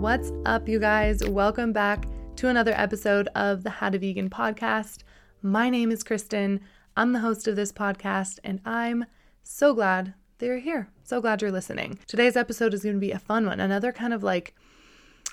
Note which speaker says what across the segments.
Speaker 1: What's up, you guys? Welcome back to another episode of the How to Vegan podcast. My name is Kristen. I'm the host of this podcast, and I'm so glad that you're here. So glad you're listening. Today's episode is going to be a fun one, another kind of like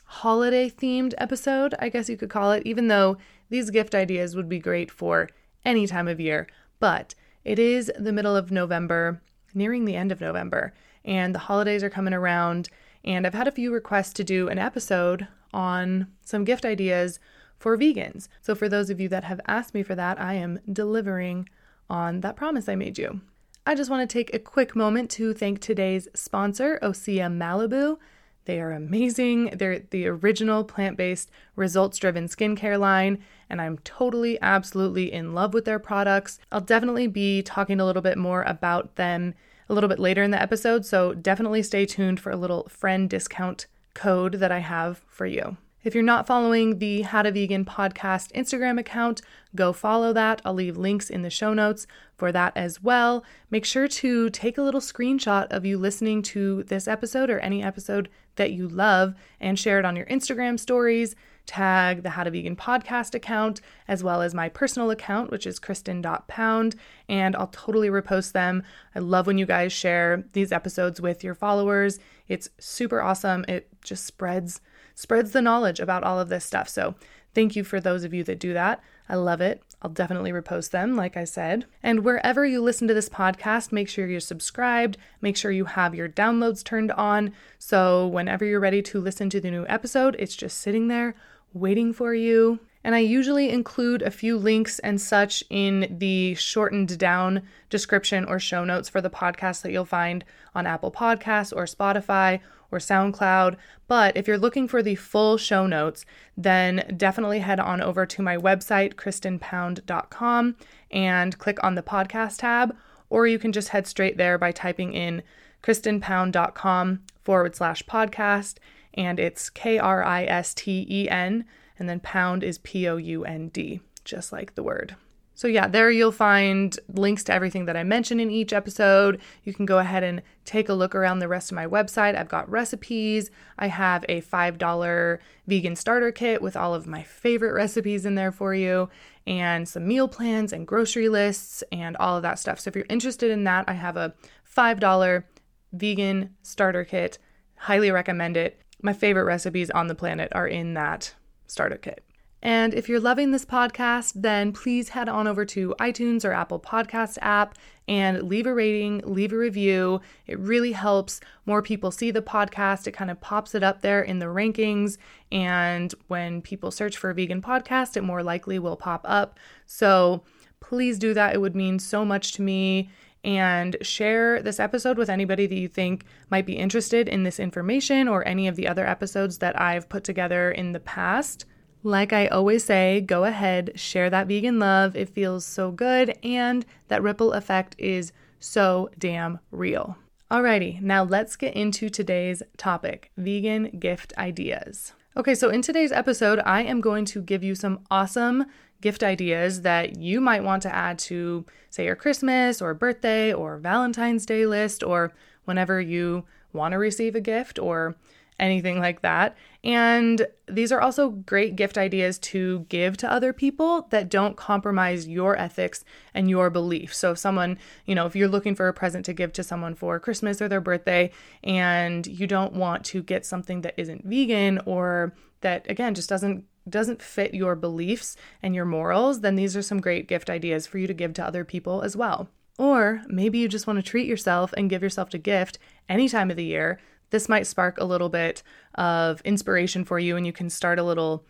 Speaker 1: holiday themed episode, I guess you could call it, even though these gift ideas would be great for any time of year. But it is the middle of November, nearing the end of November, and the holidays are coming around. And I've had a few requests to do an episode on some gift ideas for vegans. So, for those of you that have asked me for that, I am delivering on that promise I made you. I just want to take a quick moment to thank today's sponsor, Osea Malibu. They are amazing. They're the original plant based, results driven skincare line, and I'm totally, absolutely in love with their products. I'll definitely be talking a little bit more about them a little bit later in the episode, so definitely stay tuned for a little friend discount code that I have for you. If you're not following the How to Vegan podcast Instagram account, go follow that. I'll leave links in the show notes for that as well. Make sure to take a little screenshot of you listening to this episode or any episode that you love and share it on your Instagram stories. Tag the How to Vegan podcast account as well as my personal account, which is kristen.pound, and I'll totally repost them. I love when you guys share these episodes with your followers. It's super awesome. It just spreads spreads the knowledge about all of this stuff. So, thank you for those of you that do that. I love it. I'll definitely repost them, like I said. And wherever you listen to this podcast, make sure you're subscribed. Make sure you have your downloads turned on. So, whenever you're ready to listen to the new episode, it's just sitting there waiting for you. And I usually include a few links and such in the shortened down description or show notes for the podcast that you'll find on Apple Podcasts or Spotify or SoundCloud. But if you're looking for the full show notes, then definitely head on over to my website, kristenpound.com, and click on the podcast tab. Or you can just head straight there by typing in kristenpound.com forward slash podcast. And it's K R I S T E N, and then pound is P O U N D, just like the word. So, yeah, there you'll find links to everything that I mentioned in each episode. You can go ahead and take a look around the rest of my website. I've got recipes. I have a $5 vegan starter kit with all of my favorite recipes in there for you, and some meal plans and grocery lists and all of that stuff. So, if you're interested in that, I have a $5 vegan starter kit. Highly recommend it. My favorite recipes on the planet are in that starter kit. And if you're loving this podcast, then please head on over to iTunes or Apple Podcast app and leave a rating, leave a review. It really helps more people see the podcast. It kind of pops it up there in the rankings. And when people search for a vegan podcast, it more likely will pop up. So please do that. It would mean so much to me. And share this episode with anybody that you think might be interested in this information or any of the other episodes that I've put together in the past. Like I always say, go ahead, share that vegan love. It feels so good, and that ripple effect is so damn real. Alrighty, now let's get into today's topic vegan gift ideas. Okay, so in today's episode, I am going to give you some awesome gift ideas that you might want to add to, say, your Christmas or birthday or Valentine's Day list, or whenever you want to receive a gift or anything like that. And these are also great gift ideas to give to other people that don't compromise your ethics and your beliefs. So, if someone, you know, if you're looking for a present to give to someone for Christmas or their birthday and you don't want to get something that isn't vegan or that again just doesn't doesn't fit your beliefs and your morals, then these are some great gift ideas for you to give to other people as well. Or maybe you just want to treat yourself and give yourself a gift any time of the year this might spark a little bit of inspiration for you and you can start a little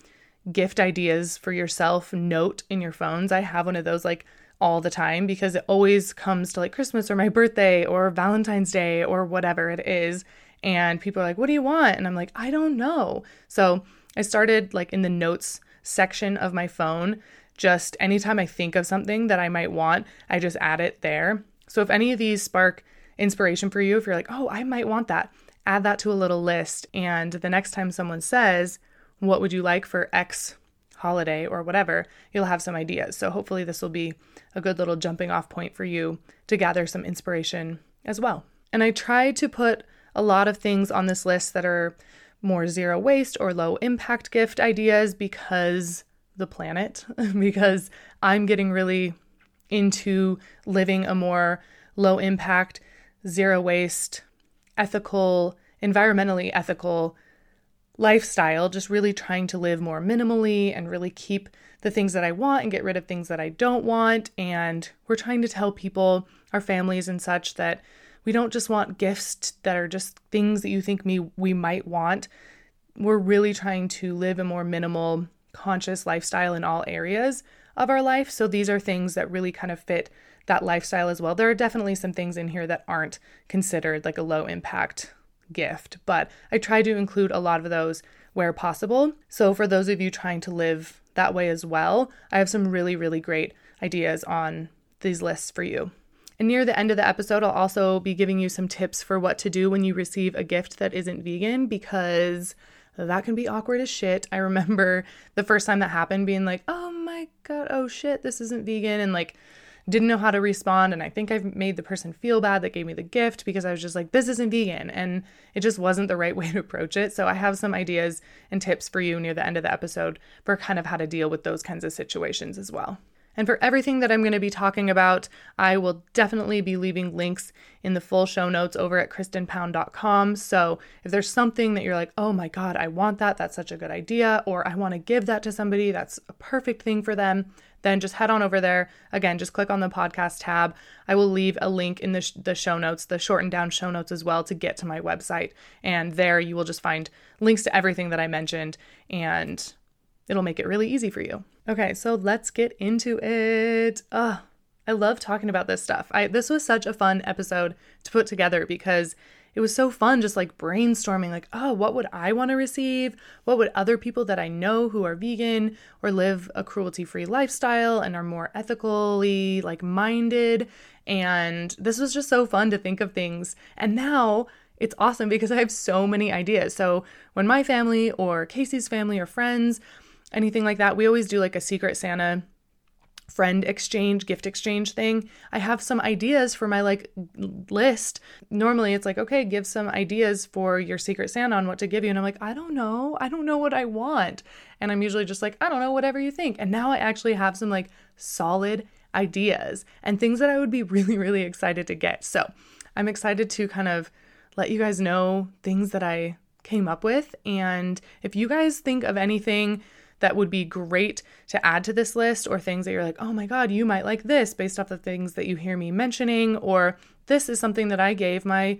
Speaker 1: gift ideas for yourself note in your phones. I have one of those like all the time because it always comes to like Christmas or my birthday or Valentine's Day or whatever it is. And people are like, What do you want? And I'm like, I don't know. So I started like in the notes section of my phone. Just anytime I think of something that I might want, I just add it there. So if any of these spark inspiration for you, if you're like, Oh, I might want that, add that to a little list. And the next time someone says, What would you like for X holiday or whatever, you'll have some ideas. So hopefully, this will be a good little jumping off point for you to gather some inspiration as well. And I tried to put a lot of things on this list that are more zero waste or low impact gift ideas because the planet, because I'm getting really into living a more low impact, zero waste, ethical, environmentally ethical lifestyle, just really trying to live more minimally and really keep the things that I want and get rid of things that I don't want. And we're trying to tell people, our families and such, that we don't just want gifts that are just things that you think me we might want. We're really trying to live a more minimal, conscious lifestyle in all areas of our life. So these are things that really kind of fit that lifestyle as well. There are definitely some things in here that aren't considered like a low impact gift, but I try to include a lot of those where possible. So for those of you trying to live that way as well, I have some really, really great ideas on these lists for you. And near the end of the episode, I'll also be giving you some tips for what to do when you receive a gift that isn't vegan because that can be awkward as shit. I remember the first time that happened being like, oh my God, oh shit, this isn't vegan. And like, didn't know how to respond. And I think I've made the person feel bad that gave me the gift because I was just like, this isn't vegan. And it just wasn't the right way to approach it. So I have some ideas and tips for you near the end of the episode for kind of how to deal with those kinds of situations as well. And for everything that I'm going to be talking about, I will definitely be leaving links in the full show notes over at kristenpound.com. So if there's something that you're like, oh my God, I want that, that's such a good idea, or I want to give that to somebody, that's a perfect thing for them, then just head on over there. Again, just click on the podcast tab. I will leave a link in the, sh- the show notes, the shortened down show notes as well, to get to my website. And there you will just find links to everything that I mentioned, and it'll make it really easy for you. Okay, so let's get into it. Ugh, I love talking about this stuff. I this was such a fun episode to put together because it was so fun just like brainstorming like oh what would i want to receive what would other people that i know who are vegan or live a cruelty free lifestyle and are more ethically like minded and this was just so fun to think of things and now it's awesome because i have so many ideas so when my family or casey's family or friends anything like that we always do like a secret santa friend exchange, gift exchange thing, I have some ideas for my like list. Normally it's like, okay, give some ideas for your secret Santa on what to give you. And I'm like, I don't know. I don't know what I want. And I'm usually just like, I don't know, whatever you think. And now I actually have some like solid ideas and things that I would be really, really excited to get. So I'm excited to kind of let you guys know things that I came up with. And if you guys think of anything, that would be great to add to this list, or things that you're like, oh my God, you might like this based off the things that you hear me mentioning, or this is something that I gave my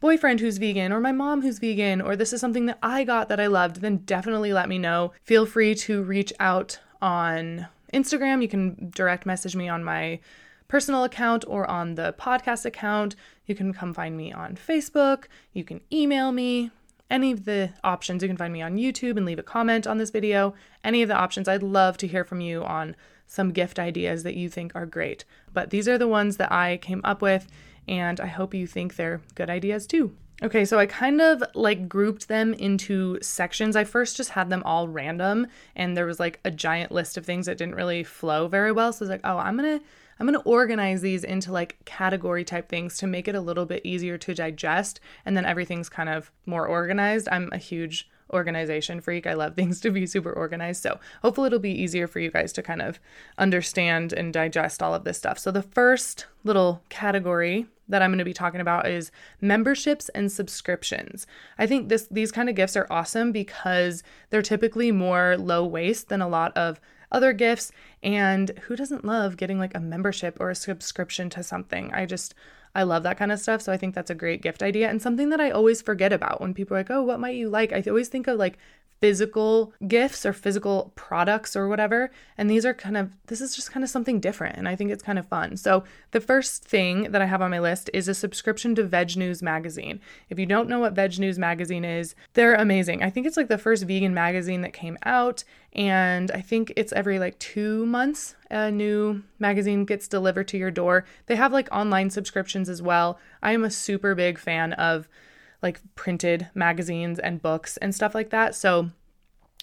Speaker 1: boyfriend who's vegan or my mom who's vegan or this is something that I got that I loved, then definitely let me know. Feel free to reach out on Instagram. You can direct message me on my personal account or on the podcast account. You can come find me on Facebook. You can email me any of the options. You can find me on YouTube and leave a comment on this video. Any of the options, I'd love to hear from you on some gift ideas that you think are great. But these are the ones that I came up with, and I hope you think they're good ideas too. Okay, so I kind of like grouped them into sections. I first just had them all random, and there was like a giant list of things that didn't really flow very well. So I was like, oh, I'm gonna I'm going to organize these into like category type things to make it a little bit easier to digest. And then everything's kind of more organized. I'm a huge organization freak. I love things to be super organized. So hopefully it'll be easier for you guys to kind of understand and digest all of this stuff. So the first little category that I'm going to be talking about is memberships and subscriptions. I think this these kind of gifts are awesome because they're typically more low waste than a lot of other gifts. And who doesn't love getting like a membership or a subscription to something? I just, I love that kind of stuff. So I think that's a great gift idea and something that I always forget about when people are like, oh, what might you like? I always think of like physical gifts or physical products or whatever. And these are kind of, this is just kind of something different. And I think it's kind of fun. So, the first thing that I have on my list is a subscription to Veg News Magazine. If you don't know what Veg News Magazine is, they're amazing. I think it's like the first vegan magazine that came out. And I think it's every like two months a new magazine gets delivered to your door. They have like online subscriptions as well. I am a super big fan of like printed magazines and books and stuff like that. So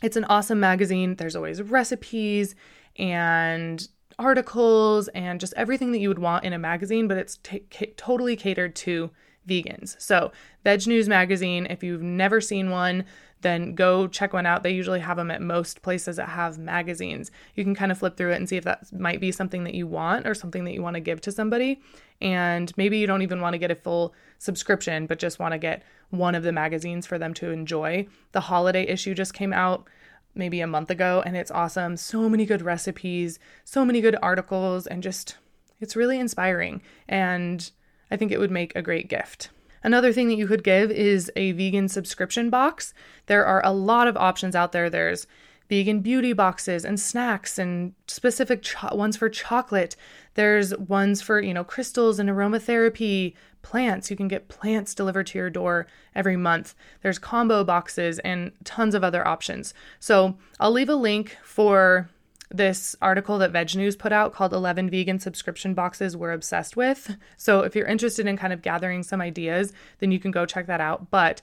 Speaker 1: it's an awesome magazine. There's always recipes and articles and just everything that you would want in a magazine, but it's t- totally catered to vegans. So, Veg News Magazine, if you've never seen one, then go check one out. They usually have them at most places that have magazines. You can kind of flip through it and see if that might be something that you want or something that you want to give to somebody. And maybe you don't even want to get a full subscription, but just want to get one of the magazines for them to enjoy. The holiday issue just came out maybe a month ago and it's awesome. So many good recipes, so many good articles, and just it's really inspiring. And I think it would make a great gift. Another thing that you could give is a vegan subscription box. There are a lot of options out there. There's vegan beauty boxes and snacks and specific cho- ones for chocolate. There's ones for, you know, crystals and aromatherapy, plants. You can get plants delivered to your door every month. There's combo boxes and tons of other options. So, I'll leave a link for this article that Veg News put out called 11 Vegan Subscription Boxes We're Obsessed with. So, if you're interested in kind of gathering some ideas, then you can go check that out. But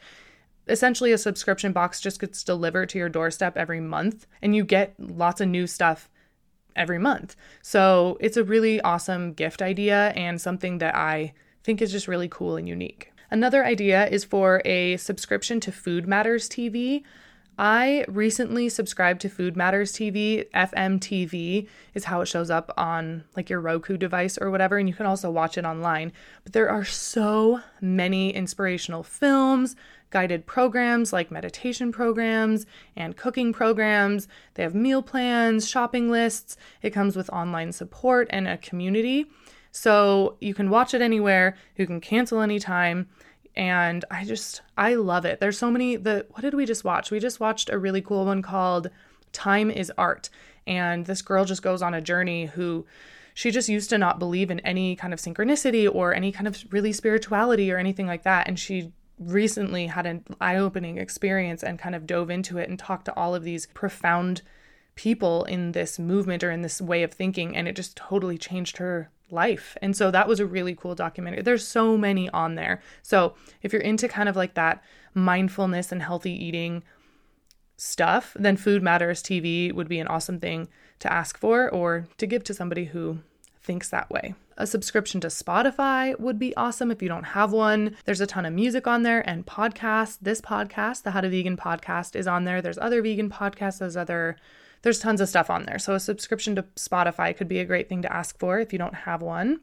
Speaker 1: essentially, a subscription box just gets delivered to your doorstep every month, and you get lots of new stuff every month. So, it's a really awesome gift idea and something that I think is just really cool and unique. Another idea is for a subscription to Food Matters TV. I recently subscribed to Food Matters TV. FMTV is how it shows up on like your Roku device or whatever, and you can also watch it online. But there are so many inspirational films, guided programs like meditation programs and cooking programs. They have meal plans, shopping lists. It comes with online support and a community. So you can watch it anywhere, you can cancel anytime and I just I love it. There's so many the what did we just watch? We just watched a really cool one called Time is Art. And this girl just goes on a journey who she just used to not believe in any kind of synchronicity or any kind of really spirituality or anything like that and she recently had an eye-opening experience and kind of dove into it and talked to all of these profound people in this movement or in this way of thinking and it just totally changed her life. And so that was a really cool documentary. There's so many on there. So if you're into kind of like that mindfulness and healthy eating stuff, then Food Matters TV would be an awesome thing to ask for or to give to somebody who thinks that way. A subscription to Spotify would be awesome if you don't have one. There's a ton of music on there and podcasts. This podcast, the How to Vegan podcast, is on there. There's other vegan podcasts, there's other there's tons of stuff on there. So a subscription to Spotify could be a great thing to ask for if you don't have one.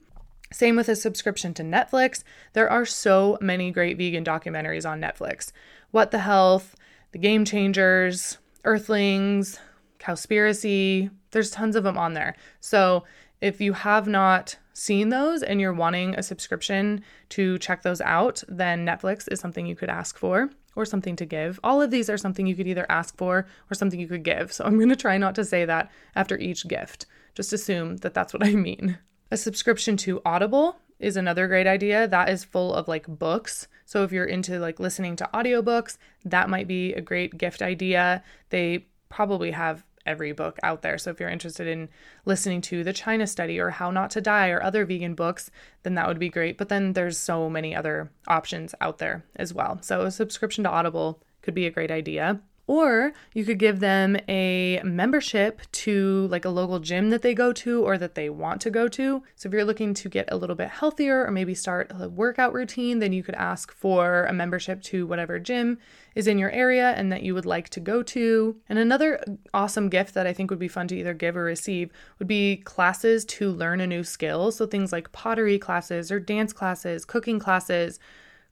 Speaker 1: Same with a subscription to Netflix. There are so many great vegan documentaries on Netflix. What the Health, The Game Changers, Earthlings, Cowspiracy. There's tons of them on there. So if you have not seen those and you're wanting a subscription to check those out, then Netflix is something you could ask for or something to give. All of these are something you could either ask for or something you could give. So I'm going to try not to say that after each gift. Just assume that that's what I mean. A subscription to Audible is another great idea. That is full of like books. So if you're into like listening to audiobooks, that might be a great gift idea. They probably have every book out there. So if you're interested in listening to The China Study or How Not to Die or other vegan books, then that would be great. But then there's so many other options out there as well. So a subscription to Audible could be a great idea. Or you could give them a membership to like a local gym that they go to or that they want to go to. So if you're looking to get a little bit healthier or maybe start a workout routine, then you could ask for a membership to whatever gym is in your area and that you would like to go to. And another awesome gift that I think would be fun to either give or receive would be classes to learn a new skill. So things like pottery classes or dance classes, cooking classes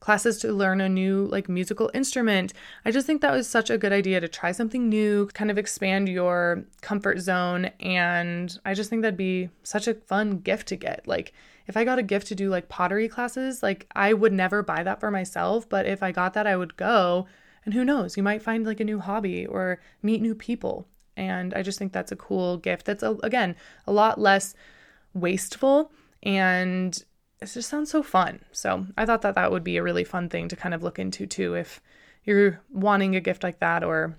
Speaker 1: classes to learn a new like musical instrument. I just think that was such a good idea to try something new, kind of expand your comfort zone and I just think that'd be such a fun gift to get. Like if I got a gift to do like pottery classes, like I would never buy that for myself, but if I got that I would go and who knows, you might find like a new hobby or meet new people. And I just think that's a cool gift. That's a, again a lot less wasteful and it just sounds so fun. So I thought that that would be a really fun thing to kind of look into too if you're wanting a gift like that or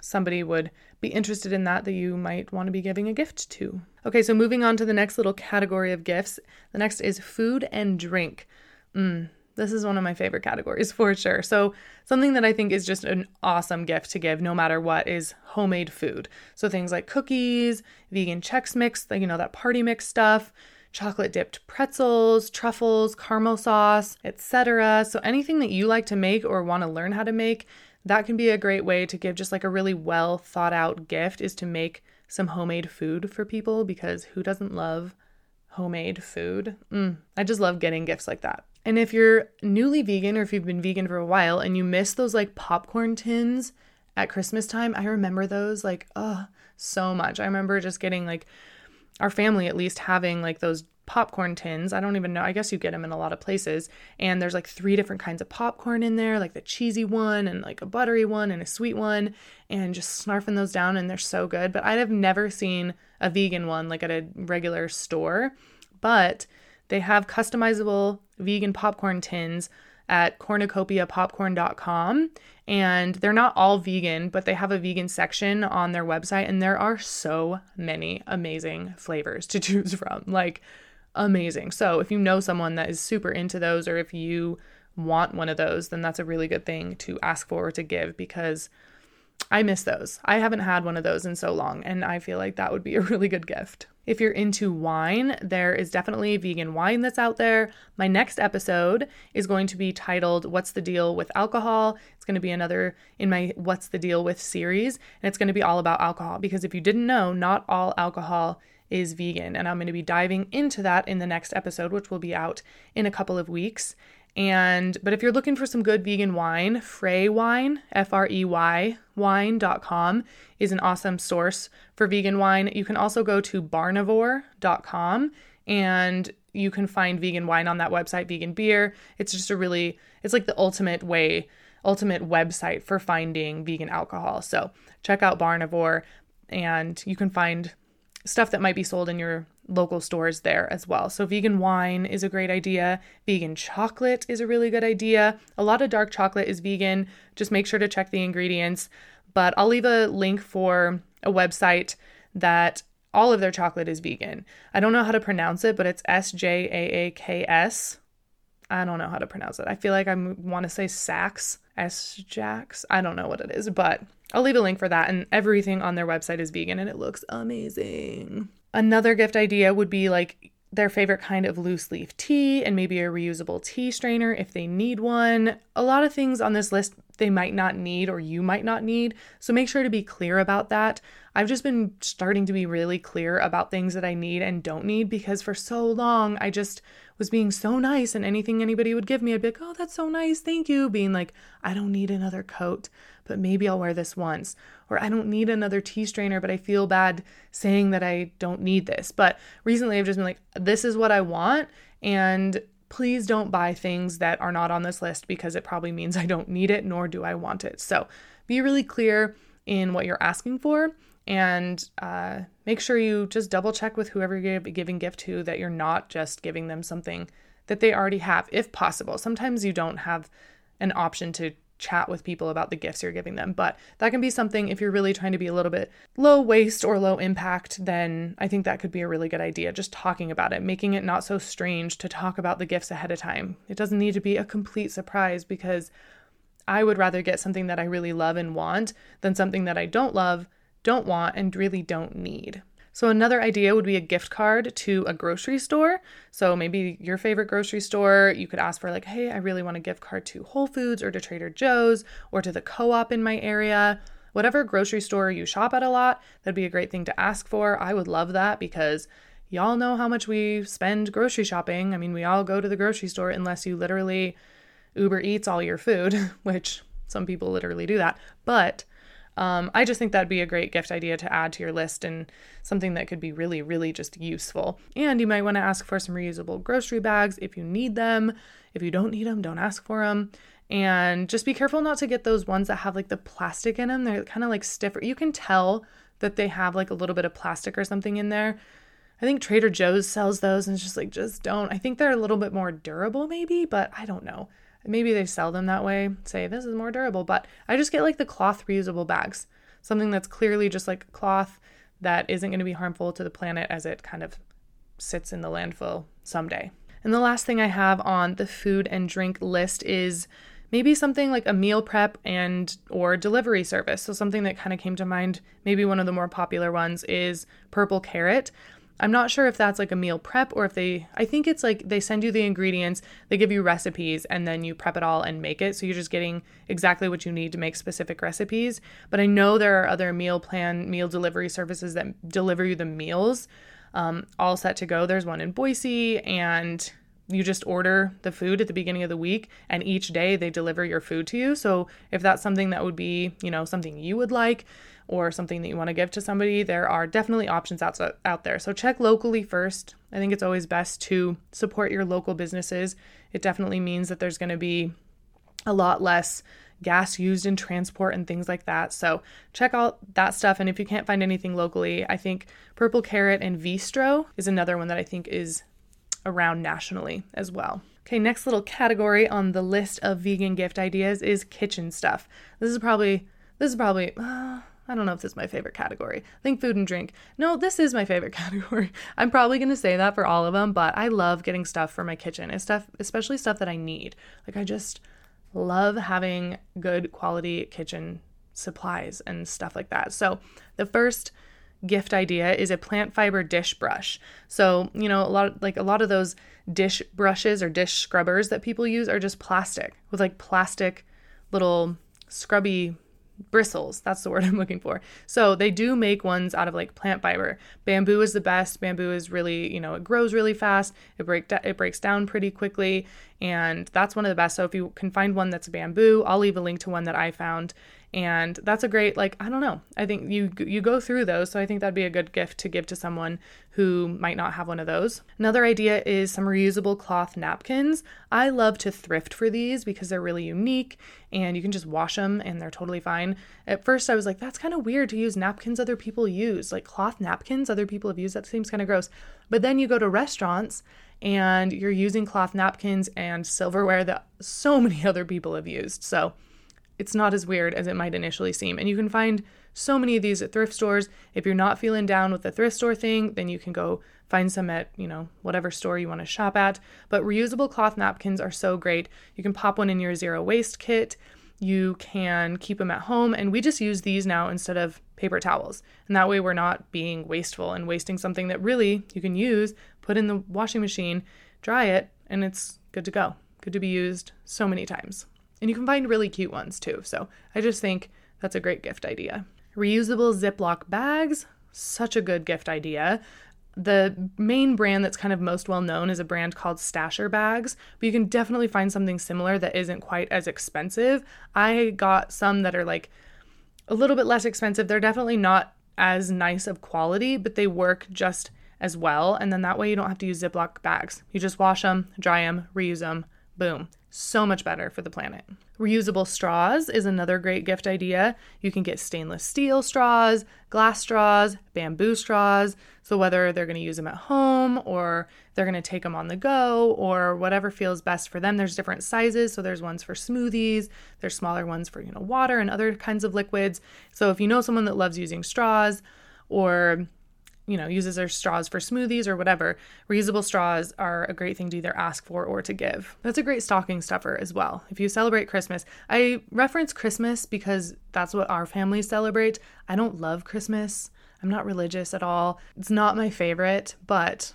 Speaker 1: somebody would be interested in that that you might want to be giving a gift to. Okay, so moving on to the next little category of gifts. The next is food and drink. Mm, this is one of my favorite categories for sure. So, something that I think is just an awesome gift to give no matter what is homemade food. So, things like cookies, vegan Chex Mix, like you know, that party mix stuff, chocolate dipped pretzels, truffles, caramel sauce, etc. So anything that you like to make or want to learn how to make, that can be a great way to give just like a really well thought out gift is to make some homemade food for people because who doesn't love homemade food? Mm, I just love getting gifts like that. And if you're newly vegan or if you've been vegan for a while and you miss those like popcorn tins at Christmas time, I remember those like, oh, so much. I remember just getting like our family at least having like those popcorn tins. I don't even know. I guess you get them in a lot of places. And there's like three different kinds of popcorn in there, like the cheesy one and like a buttery one and a sweet one, and just snarfing those down and they're so good. But I'd have never seen a vegan one like at a regular store. But they have customizable vegan popcorn tins at cornucopiapopcorn.com and they're not all vegan, but they have a vegan section on their website and there are so many amazing flavors to choose from. Like amazing. So, if you know someone that is super into those or if you want one of those, then that's a really good thing to ask for or to give because I miss those. I haven't had one of those in so long, and I feel like that would be a really good gift. If you're into wine, there is definitely vegan wine that's out there. My next episode is going to be titled What's the Deal with Alcohol? It's going to be another in my What's the Deal with series, and it's going to be all about alcohol because if you didn't know, not all alcohol is vegan. And I'm going to be diving into that in the next episode, which will be out in a couple of weeks. And but if you're looking for some good vegan wine, Frey Wine, F R E Y wine.com is an awesome source for vegan wine. You can also go to barnivore.com and you can find vegan wine on that website, vegan beer. It's just a really it's like the ultimate way, ultimate website for finding vegan alcohol. So, check out Barnivore and you can find stuff that might be sold in your local stores there as well. So, vegan wine is a great idea. Vegan chocolate is a really good idea. A lot of dark chocolate is vegan. Just make sure to check the ingredients. But I'll leave a link for a website that all of their chocolate is vegan. I don't know how to pronounce it, but it's S J A A K S. I don't know how to pronounce it. I feel like I want to say Saks, S Jacks. I don't know what it is, but I'll leave a link for that. And everything on their website is vegan and it looks amazing. Another gift idea would be like their favorite kind of loose leaf tea and maybe a reusable tea strainer if they need one. A lot of things on this list they might not need or you might not need. So make sure to be clear about that. I've just been starting to be really clear about things that I need and don't need because for so long I just was being so nice and anything anybody would give me, I'd be like, oh, that's so nice. Thank you. Being like, I don't need another coat, but maybe I'll wear this once. Or I don't need another tea strainer, but I feel bad saying that I don't need this. But recently I've just been like, this is what I want. And please don't buy things that are not on this list because it probably means I don't need it, nor do I want it. So be really clear in what you're asking for and uh, make sure you just double check with whoever you're giving gift to that you're not just giving them something that they already have if possible. Sometimes you don't have an option to chat with people about the gifts you're giving them but that can be something if you're really trying to be a little bit low waste or low impact then i think that could be a really good idea just talking about it making it not so strange to talk about the gifts ahead of time. It doesn't need to be a complete surprise because I would rather get something that I really love and want than something that I don't love don't want, and really don't need. So, another idea would be a gift card to a grocery store. So, maybe your favorite grocery store, you could ask for, like, hey, I really want a gift card to Whole Foods or to Trader Joe's or to the co op in my area. Whatever grocery store you shop at a lot, that'd be a great thing to ask for. I would love that because y'all know how much we spend grocery shopping. I mean, we all go to the grocery store unless you literally Uber Eats all your food, which some people literally do that. But um, I just think that'd be a great gift idea to add to your list and something that could be really, really just useful. And you might want to ask for some reusable grocery bags if you need them. If you don't need them, don't ask for them. And just be careful not to get those ones that have like the plastic in them. They're kind of like stiffer. You can tell that they have like a little bit of plastic or something in there. I think Trader Joe's sells those and it's just like, just don't. I think they're a little bit more durable, maybe, but I don't know. Maybe they sell them that way, say this is more durable, but I just get like the cloth reusable bags, something that's clearly just like cloth that isn't going to be harmful to the planet as it kind of sits in the landfill someday. And the last thing I have on the food and drink list is maybe something like a meal prep and or delivery service. So something that kind of came to mind, maybe one of the more popular ones is Purple Carrot. I'm not sure if that's like a meal prep or if they, I think it's like they send you the ingredients, they give you recipes, and then you prep it all and make it. So you're just getting exactly what you need to make specific recipes. But I know there are other meal plan, meal delivery services that deliver you the meals um, all set to go. There's one in Boise, and you just order the food at the beginning of the week and each day they deliver your food to you. So if that's something that would be, you know, something you would like or something that you want to give to somebody, there are definitely options out, out there. So check locally first. I think it's always best to support your local businesses. It definitely means that there's going to be a lot less gas used in transport and things like that. So check out that stuff. And if you can't find anything locally, I think Purple Carrot and Veestro is another one that I think is around nationally as well. Okay, next little category on the list of vegan gift ideas is kitchen stuff. This is probably this is probably uh, I don't know if this is my favorite category. I think food and drink. No, this is my favorite category. I'm probably going to say that for all of them, but I love getting stuff for my kitchen. It's stuff especially stuff that I need. Like I just love having good quality kitchen supplies and stuff like that. So, the first gift idea is a plant fiber dish brush. So, you know, a lot of, like a lot of those dish brushes or dish scrubbers that people use are just plastic with like plastic little scrubby bristles. That's the word I'm looking for. So they do make ones out of like plant fiber. Bamboo is the best. Bamboo is really, you know, it grows really fast. It break it breaks down pretty quickly, and that's one of the best. So if you can find one that's bamboo, I'll leave a link to one that I found and that's a great like i don't know. I think you you go through those so i think that'd be a good gift to give to someone who might not have one of those. Another idea is some reusable cloth napkins. I love to thrift for these because they're really unique and you can just wash them and they're totally fine. At first i was like that's kind of weird to use napkins other people use. Like cloth napkins other people have used that seems kind of gross. But then you go to restaurants and you're using cloth napkins and silverware that so many other people have used. So it's not as weird as it might initially seem. And you can find so many of these at thrift stores. If you're not feeling down with the thrift store thing, then you can go find some at, you know, whatever store you want to shop at. But reusable cloth napkins are so great. You can pop one in your zero waste kit. You can keep them at home. And we just use these now instead of paper towels. And that way we're not being wasteful and wasting something that really you can use, put in the washing machine, dry it, and it's good to go. Good to be used so many times. And you can find really cute ones too. So I just think that's a great gift idea. Reusable Ziploc bags, such a good gift idea. The main brand that's kind of most well known is a brand called Stasher Bags, but you can definitely find something similar that isn't quite as expensive. I got some that are like a little bit less expensive. They're definitely not as nice of quality, but they work just as well. And then that way you don't have to use Ziploc bags. You just wash them, dry them, reuse them, boom. So much better for the planet. Reusable straws is another great gift idea. You can get stainless steel straws, glass straws, bamboo straws. So, whether they're going to use them at home or they're going to take them on the go or whatever feels best for them, there's different sizes. So, there's ones for smoothies, there's smaller ones for, you know, water and other kinds of liquids. So, if you know someone that loves using straws or you know, uses their straws for smoothies or whatever, reusable straws are a great thing to either ask for or to give. That's a great stocking stuffer as well. If you celebrate Christmas, I reference Christmas because that's what our family celebrates. I don't love Christmas. I'm not religious at all. It's not my favorite, but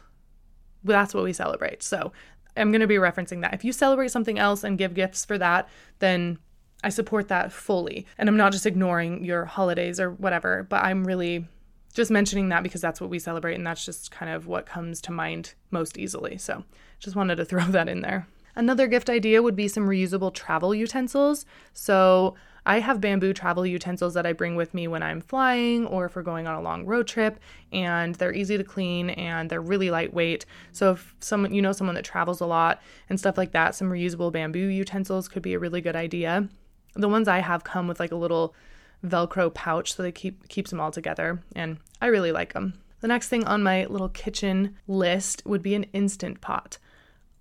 Speaker 1: that's what we celebrate. So I'm going to be referencing that. If you celebrate something else and give gifts for that, then I support that fully. And I'm not just ignoring your holidays or whatever, but I'm really just mentioning that because that's what we celebrate and that's just kind of what comes to mind most easily. So just wanted to throw that in there. Another gift idea would be some reusable travel utensils. So I have bamboo travel utensils that I bring with me when I'm flying or if we're going on a long road trip, and they're easy to clean and they're really lightweight. So if someone you know someone that travels a lot and stuff like that, some reusable bamboo utensils could be a really good idea. The ones I have come with like a little Velcro pouch, so they keep keeps them all together, and I really like them. The next thing on my little kitchen list would be an instant pot.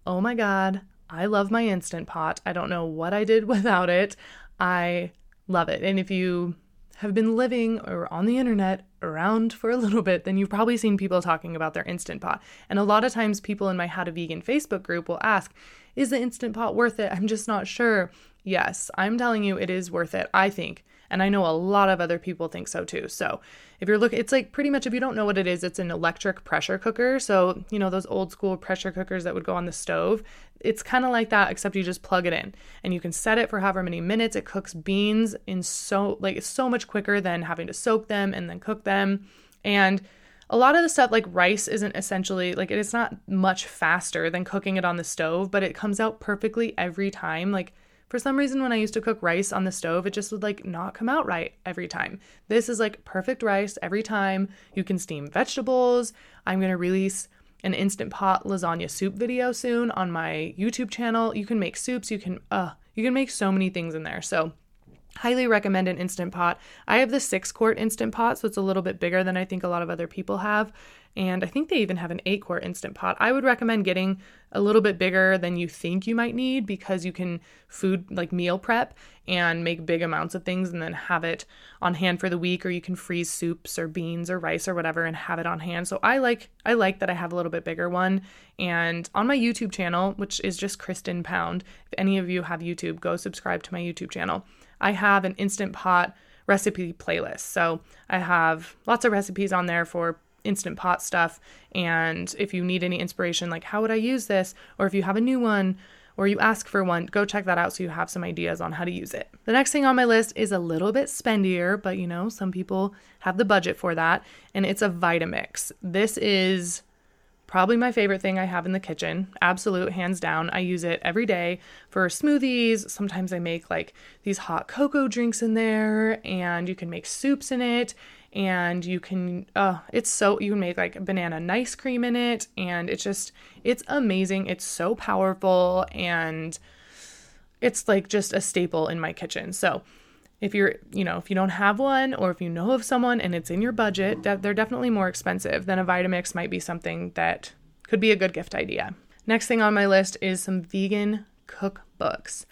Speaker 1: Oh my god, I love my instant pot. I don't know what I did without it. I love it. And if you have been living or on the internet around for a little bit, then you've probably seen people talking about their instant pot. And a lot of times, people in my How to Vegan Facebook group will ask, Is the instant pot worth it? I'm just not sure. Yes, I'm telling you, it is worth it, I think. And I know a lot of other people think so too. So if you're looking, it's like pretty much if you don't know what it is, it's an electric pressure cooker. So, you know, those old school pressure cookers that would go on the stove. It's kind of like that, except you just plug it in and you can set it for however many minutes. It cooks beans in so, like, it's so much quicker than having to soak them and then cook them. And a lot of the stuff like rice isn't essentially like it's not much faster than cooking it on the stove, but it comes out perfectly every time. Like for some reason when I used to cook rice on the stove, it just would like not come out right every time. This is like perfect rice every time. You can steam vegetables. I'm to release an instant pot lasagna soup video soon on my YouTube channel. You can make soups, you can uh you can make so many things in there. So Highly recommend an Instant Pot. I have the six quart Instant Pot, so it's a little bit bigger than I think a lot of other people have. And I think they even have an eight quart Instant Pot. I would recommend getting a little bit bigger than you think you might need because you can food like meal prep and make big amounts of things and then have it on hand for the week or you can freeze soups or beans or rice or whatever and have it on hand. So I like I like that I have a little bit bigger one and on my YouTube channel, which is just Kristen Pound. If any of you have YouTube, go subscribe to my YouTube channel. I have an Instant Pot recipe playlist. So I have lots of recipes on there for Instant Pot stuff. And if you need any inspiration, like how would I use this? Or if you have a new one, or you ask for one, go check that out so you have some ideas on how to use it. The next thing on my list is a little bit spendier, but you know, some people have the budget for that, and it's a Vitamix. This is Probably my favorite thing I have in the kitchen. Absolute, hands down. I use it every day for smoothies. Sometimes I make like these hot cocoa drinks in there, and you can make soups in it. And you can, uh, it's so, you can make like banana nice cream in it. And it's just, it's amazing. It's so powerful. And it's like just a staple in my kitchen. So, if you're, you know, if you don't have one or if you know of someone and it's in your budget, that they're definitely more expensive. Then a Vitamix might be something that could be a good gift idea. Next thing on my list is some vegan cookbooks.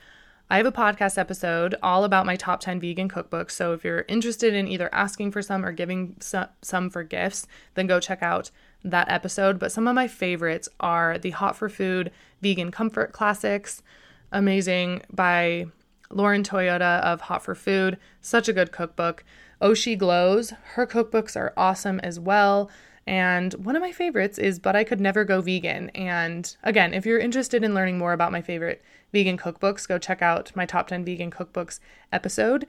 Speaker 1: I have a podcast episode all about my top 10 vegan cookbooks. So if you're interested in either asking for some or giving some for gifts, then go check out that episode. But some of my favorites are the Hot for Food Vegan Comfort Classics, amazing by Lauren Toyota of Hot for Food, such a good cookbook. Oh, Oshi Glows, her cookbooks are awesome as well. And one of my favorites is But I Could Never Go Vegan. And again, if you're interested in learning more about my favorite vegan cookbooks, go check out my top 10 vegan cookbooks episode.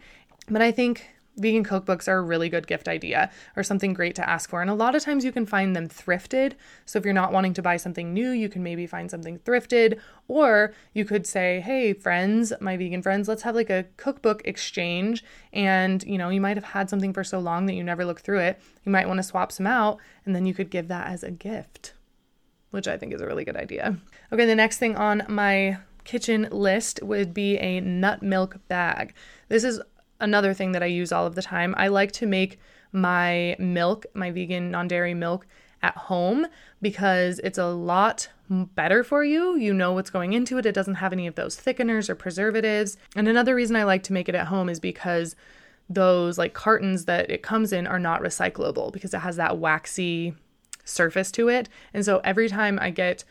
Speaker 1: But I think vegan cookbooks are a really good gift idea or something great to ask for. And a lot of times you can find them thrifted. So if you're not wanting to buy something new, you can maybe find something thrifted. Or you could say, hey, friends, my vegan friends, let's have like a cookbook exchange. And, you know, you might have had something for so long that you never looked through it. You might want to swap some out and then you could give that as a gift, which I think is a really good idea. Okay, the next thing on my kitchen list would be a nut milk bag. This is another thing that I use all of the time. I like to make my milk, my vegan non dairy milk, at home because it's a lot better for you. You know what's going into it. It doesn't have any of those thickeners or preservatives. And another reason I like to make it at home is because those like cartons that it comes in are not recyclable because it has that waxy surface to it. And so every time I get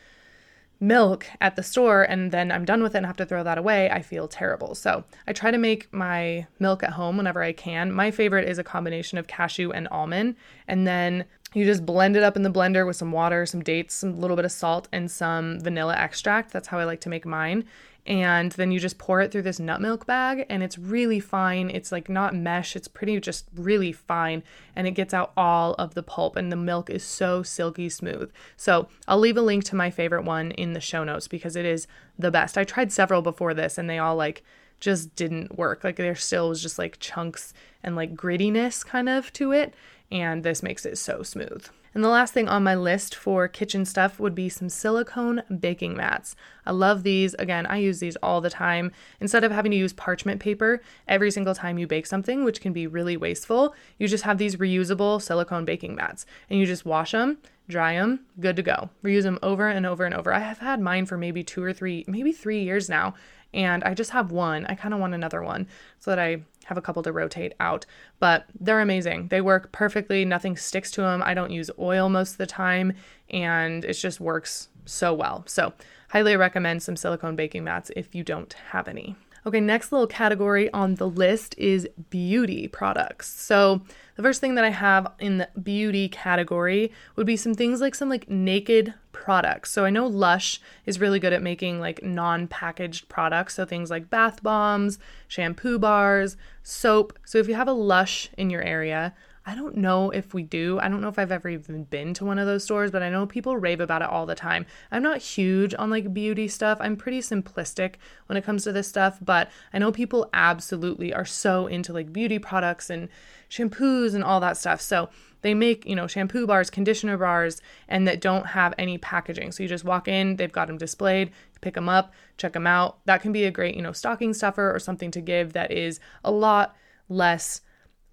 Speaker 1: milk at the store and then I'm done with it and have to throw that away, I feel terrible. So I try to make my milk at home whenever I can. My favorite is a combination of cashew and almond. And then you just blend it up in the blender with some water, some dates, some little bit of salt, and some vanilla extract. That's how I like to make mine and then you just pour it through this nut milk bag and it's really fine. It's like not mesh, it's pretty just really fine and it gets out all of the pulp and the milk is so silky smooth. So, I'll leave a link to my favorite one in the show notes because it is the best. I tried several before this and they all like just didn't work. Like there still was just like chunks and like grittiness kind of to it and this makes it so smooth. And the last thing on my list for kitchen stuff would be some silicone baking mats. I love these. Again, I use these all the time. Instead of having to use parchment paper every single time you bake something, which can be really wasteful, you just have these reusable silicone baking mats and you just wash them, dry them, good to go. Reuse them over and over and over. I have had mine for maybe two or three, maybe three years now, and I just have one. I kind of want another one so that I have a couple to rotate out, but they're amazing. They work perfectly, nothing sticks to them. I don't use oil most of the time, and it just works so well. So, highly recommend some silicone baking mats if you don't have any. Okay, next little category on the list is beauty products. So, the first thing that I have in the beauty category would be some things like some like naked products. So, I know Lush is really good at making like non-packaged products, so things like bath bombs, shampoo bars, soap. So, if you have a Lush in your area, I don't know if we do. I don't know if I've ever even been to one of those stores, but I know people rave about it all the time. I'm not huge on like beauty stuff. I'm pretty simplistic when it comes to this stuff, but I know people absolutely are so into like beauty products and shampoos and all that stuff. So they make, you know, shampoo bars, conditioner bars, and that don't have any packaging. So you just walk in, they've got them displayed, pick them up, check them out. That can be a great, you know, stocking stuffer or something to give that is a lot less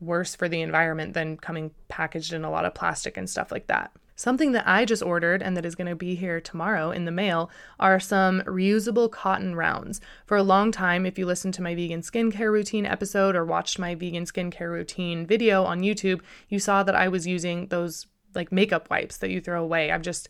Speaker 1: worse for the environment than coming packaged in a lot of plastic and stuff like that. Something that I just ordered and that is going to be here tomorrow in the mail are some reusable cotton rounds. For a long time, if you listened to my vegan skincare routine episode or watched my vegan skincare routine video on YouTube, you saw that I was using those like makeup wipes that you throw away. I've just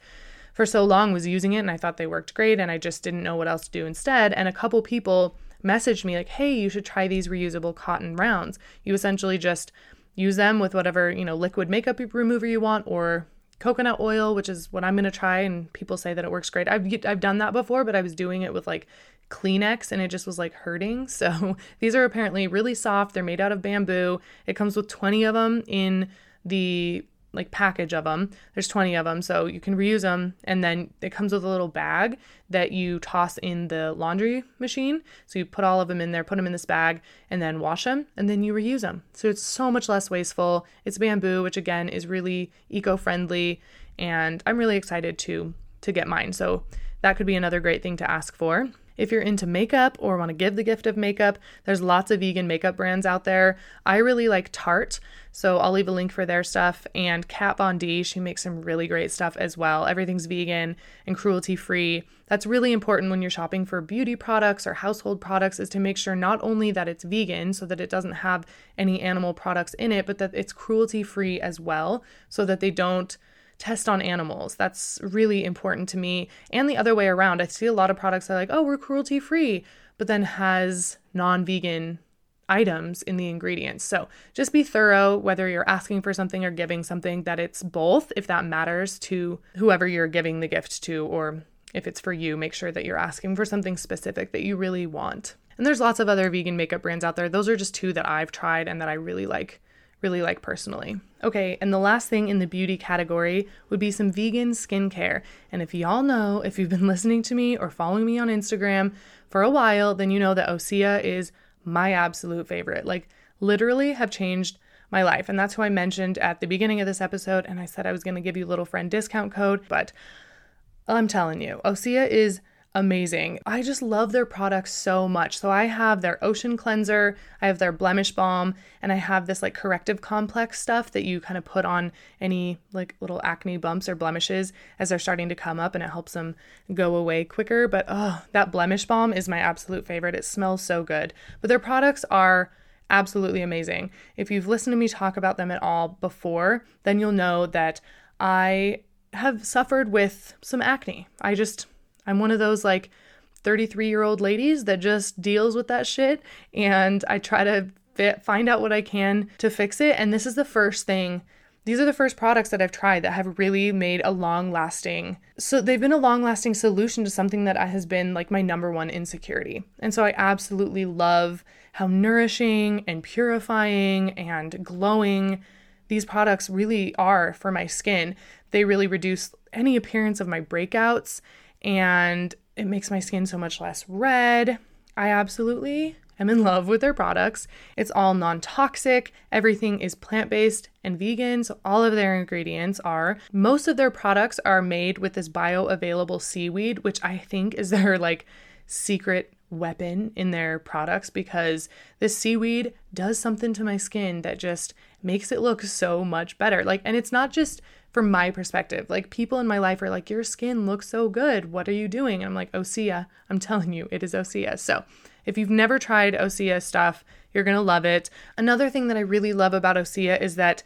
Speaker 1: for so long was using it and I thought they worked great and I just didn't know what else to do instead. And a couple people messaged me like, "Hey, you should try these reusable cotton rounds." You essentially just use them with whatever, you know, liquid makeup remover you want or coconut oil, which is what I'm going to try and people say that it works great. I've I've done that before, but I was doing it with like Kleenex and it just was like hurting. So, these are apparently really soft. They're made out of bamboo. It comes with 20 of them in the like package of them. There's 20 of them, so you can reuse them. And then it comes with a little bag that you toss in the laundry machine. So you put all of them in there, put them in this bag, and then wash them, and then you reuse them. So it's so much less wasteful. It's bamboo, which again is really eco-friendly, and I'm really excited to to get mine. So that could be another great thing to ask for. If you're into makeup or want to give the gift of makeup, there's lots of vegan makeup brands out there. I really like Tarte, so I'll leave a link for their stuff. And Kat Von D, she makes some really great stuff as well. Everything's vegan and cruelty free. That's really important when you're shopping for beauty products or household products is to make sure not only that it's vegan so that it doesn't have any animal products in it, but that it's cruelty free as well so that they don't test on animals. That's really important to me. And the other way around. I see a lot of products that are like, oh, we're cruelty free, but then has non vegan items in the ingredients. So just be thorough whether you're asking for something or giving something that it's both, if that matters to whoever you're giving the gift to, or if it's for you, make sure that you're asking for something specific that you really want. And there's lots of other vegan makeup brands out there. Those are just two that I've tried and that I really like really like personally. Okay, and the last thing in the beauty category would be some vegan skincare. And if y'all know, if you've been listening to me or following me on Instagram for a while, then you know that Osea is my absolute favorite. Like, literally have changed my life. And that's who I mentioned at the beginning of this episode. And I said I was going to give you a little friend discount code, but I'm telling you, Osea is amazing. I just love their products so much. So I have their ocean cleanser, I have their blemish balm, and I have this like corrective complex stuff that you kind of put on any like little acne bumps or blemishes as they're starting to come up and it helps them go away quicker. But oh, that blemish balm is my absolute favorite. It smells so good. But their products are absolutely amazing. If you've listened to me talk about them at all before, then you'll know that I have suffered with some acne. I just I'm one of those like 33 year old ladies that just deals with that shit and I try to fit, find out what I can to fix it. And this is the first thing. These are the first products that I've tried that have really made a long lasting. So they've been a long lasting solution to something that has been like my number one insecurity. And so I absolutely love how nourishing and purifying and glowing these products really are for my skin. They really reduce any appearance of my breakouts and it makes my skin so much less red. I absolutely am in love with their products. It's all non toxic, everything is plant based and vegan, so all of their ingredients are. Most of their products are made with this bioavailable seaweed, which I think is their like secret weapon in their products because this seaweed does something to my skin that just makes it look so much better. Like, and it's not just from my perspective. Like people in my life are like, Your skin looks so good. What are you doing? And I'm like, Osea. I'm telling you, it is Osea. So if you've never tried Osea stuff, you're gonna love it. Another thing that I really love about Osea is that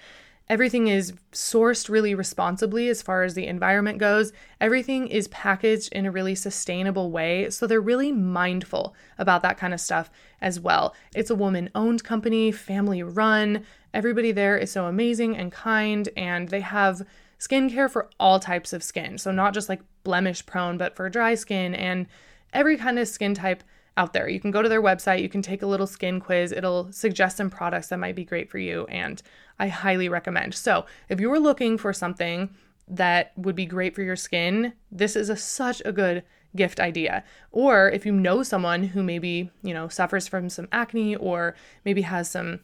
Speaker 1: Everything is sourced really responsibly as far as the environment goes. Everything is packaged in a really sustainable way. So they're really mindful about that kind of stuff as well. It's a woman owned company, family run. Everybody there is so amazing and kind, and they have skincare for all types of skin. So, not just like blemish prone, but for dry skin and every kind of skin type out there. You can go to their website, you can take a little skin quiz, it'll suggest some products that might be great for you. And I highly recommend. So, if you're looking for something that would be great for your skin, this is a, such a good gift idea. Or if you know someone who maybe, you know, suffers from some acne or maybe has some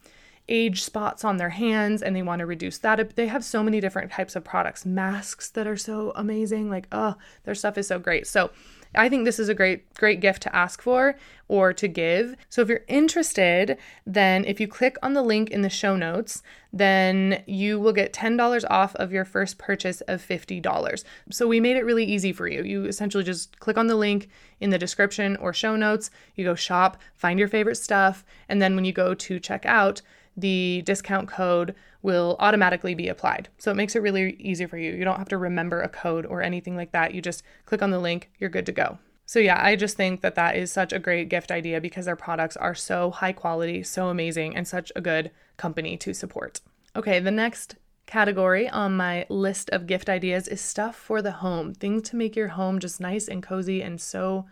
Speaker 1: age spots on their hands and they want to reduce that. They have so many different types of products, masks that are so amazing. Like, oh, their stuff is so great. So, I think this is a great great gift to ask for or to give. So if you're interested, then if you click on the link in the show notes, then you will get $10 off of your first purchase of $50. So we made it really easy for you. You essentially just click on the link in the description or show notes, you go shop, find your favorite stuff, and then when you go to check out, the discount code will automatically be applied. So it makes it really easy for you. You don't have to remember a code or anything like that. You just click on the link, you're good to go. So yeah, I just think that that is such a great gift idea because their products are so high quality, so amazing, and such a good company to support. Okay, the next category on my list of gift ideas is stuff for the home, things to make your home just nice and cozy and so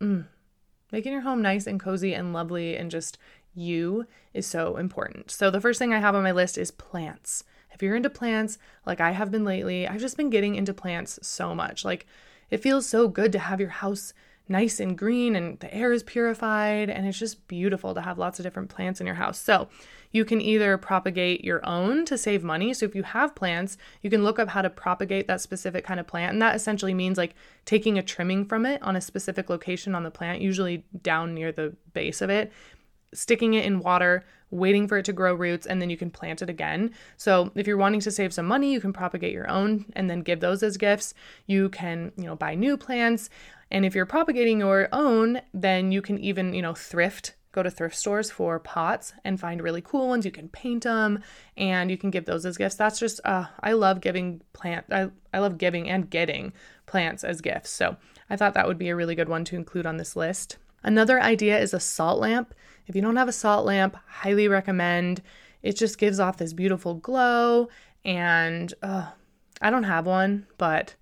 Speaker 1: mm, making your home nice and cozy and lovely and just you is so important. So, the first thing I have on my list is plants. If you're into plants, like I have been lately, I've just been getting into plants so much. Like, it feels so good to have your house nice and green and the air is purified, and it's just beautiful to have lots of different plants in your house. So, you can either propagate your own to save money. So, if you have plants, you can look up how to propagate that specific kind of plant. And that essentially means like taking a trimming from it on a specific location on the plant, usually down near the base of it, sticking it in water, waiting for it to grow roots, and then you can plant it again. So if you're wanting to save some money, you can propagate your own and then give those as gifts. You can, you know, buy new plants. And if you're propagating your own, then you can even, you know, thrift go to thrift stores for pots and find really cool ones. You can paint them and you can give those as gifts. That's just uh, I love giving plant I, I love giving and getting plants as gifts. So I thought that would be a really good one to include on this list. Another idea is a salt lamp. If you don't have a salt lamp, highly recommend. It just gives off this beautiful glow. And uh, I don't have one, but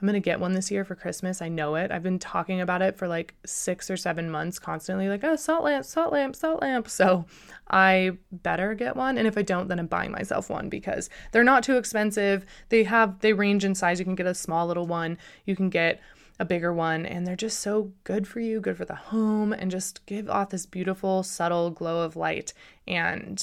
Speaker 1: I'm to get one this year for Christmas. I know it. I've been talking about it for like six or seven months constantly, like, oh, salt lamp, salt lamp, salt lamp. So I better get one. And if I don't, then I'm buying myself one because they're not too expensive. They have, they range in size. You can get a small little one, you can get a bigger one, and they're just so good for you, good for the home, and just give off this beautiful, subtle glow of light. And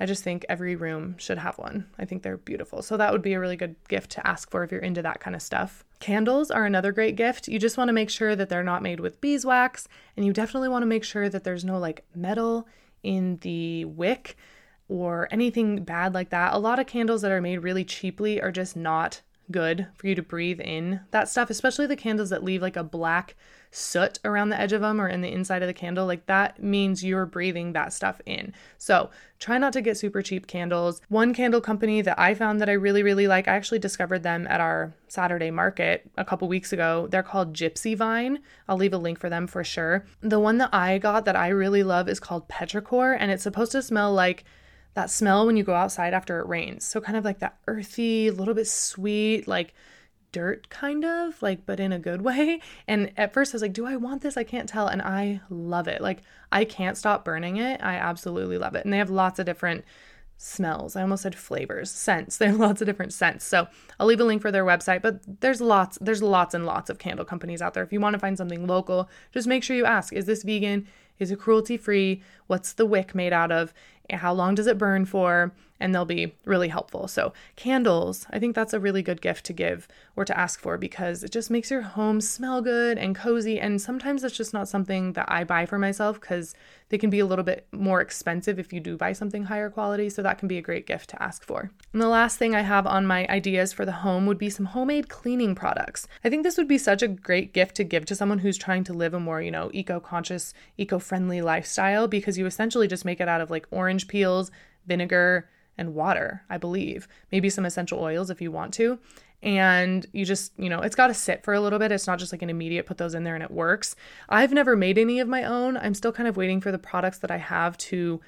Speaker 1: I just think every room should have one. I think they're beautiful. So that would be a really good gift to ask for if you're into that kind of stuff. Candles are another great gift. You just want to make sure that they're not made with beeswax, and you definitely want to make sure that there's no like metal in the wick or anything bad like that. A lot of candles that are made really cheaply are just not good for you to breathe in that stuff, especially the candles that leave like a black soot around the edge of them or in the inside of the candle. Like that means you're breathing that stuff in. So try not to get super cheap candles. One candle company that I found that I really, really like, I actually discovered them at our Saturday market a couple weeks ago. They're called Gypsy Vine. I'll leave a link for them for sure. The one that I got that I really love is called Petrichor, and it's supposed to smell like that smell when you go outside after it rains. So kind of like that earthy, little bit sweet, like dirt kind of, like but in a good way. And at first I was like, do I want this? I can't tell and I love it. Like I can't stop burning it. I absolutely love it. And they have lots of different smells. I almost said flavors, scents. They have lots of different scents. So I'll leave a link for their website, but there's lots, there's lots and lots of candle companies out there. If you want to find something local, just make sure you ask, is this vegan? Is it cruelty free? What's the wick made out of? How long does it burn for, and they'll be really helpful. So, candles, I think that's a really good gift to give or to ask for because it just makes your home smell good and cozy. And sometimes it's just not something that I buy for myself because they can be a little bit more expensive if you do buy something higher quality. So, that can be a great gift to ask for. And the last thing I have on my ideas for the home would be some homemade cleaning products. I think this would be such a great gift to give to someone who's trying to live a more, you know, eco conscious, eco friendly lifestyle because you essentially just make it out of like orange peels, vinegar, and water, I believe. Maybe some essential oils if you want to. And you just, you know, it's got to sit for a little bit. It's not just like an immediate put those in there and it works. I've never made any of my own. I'm still kind of waiting for the products that I have to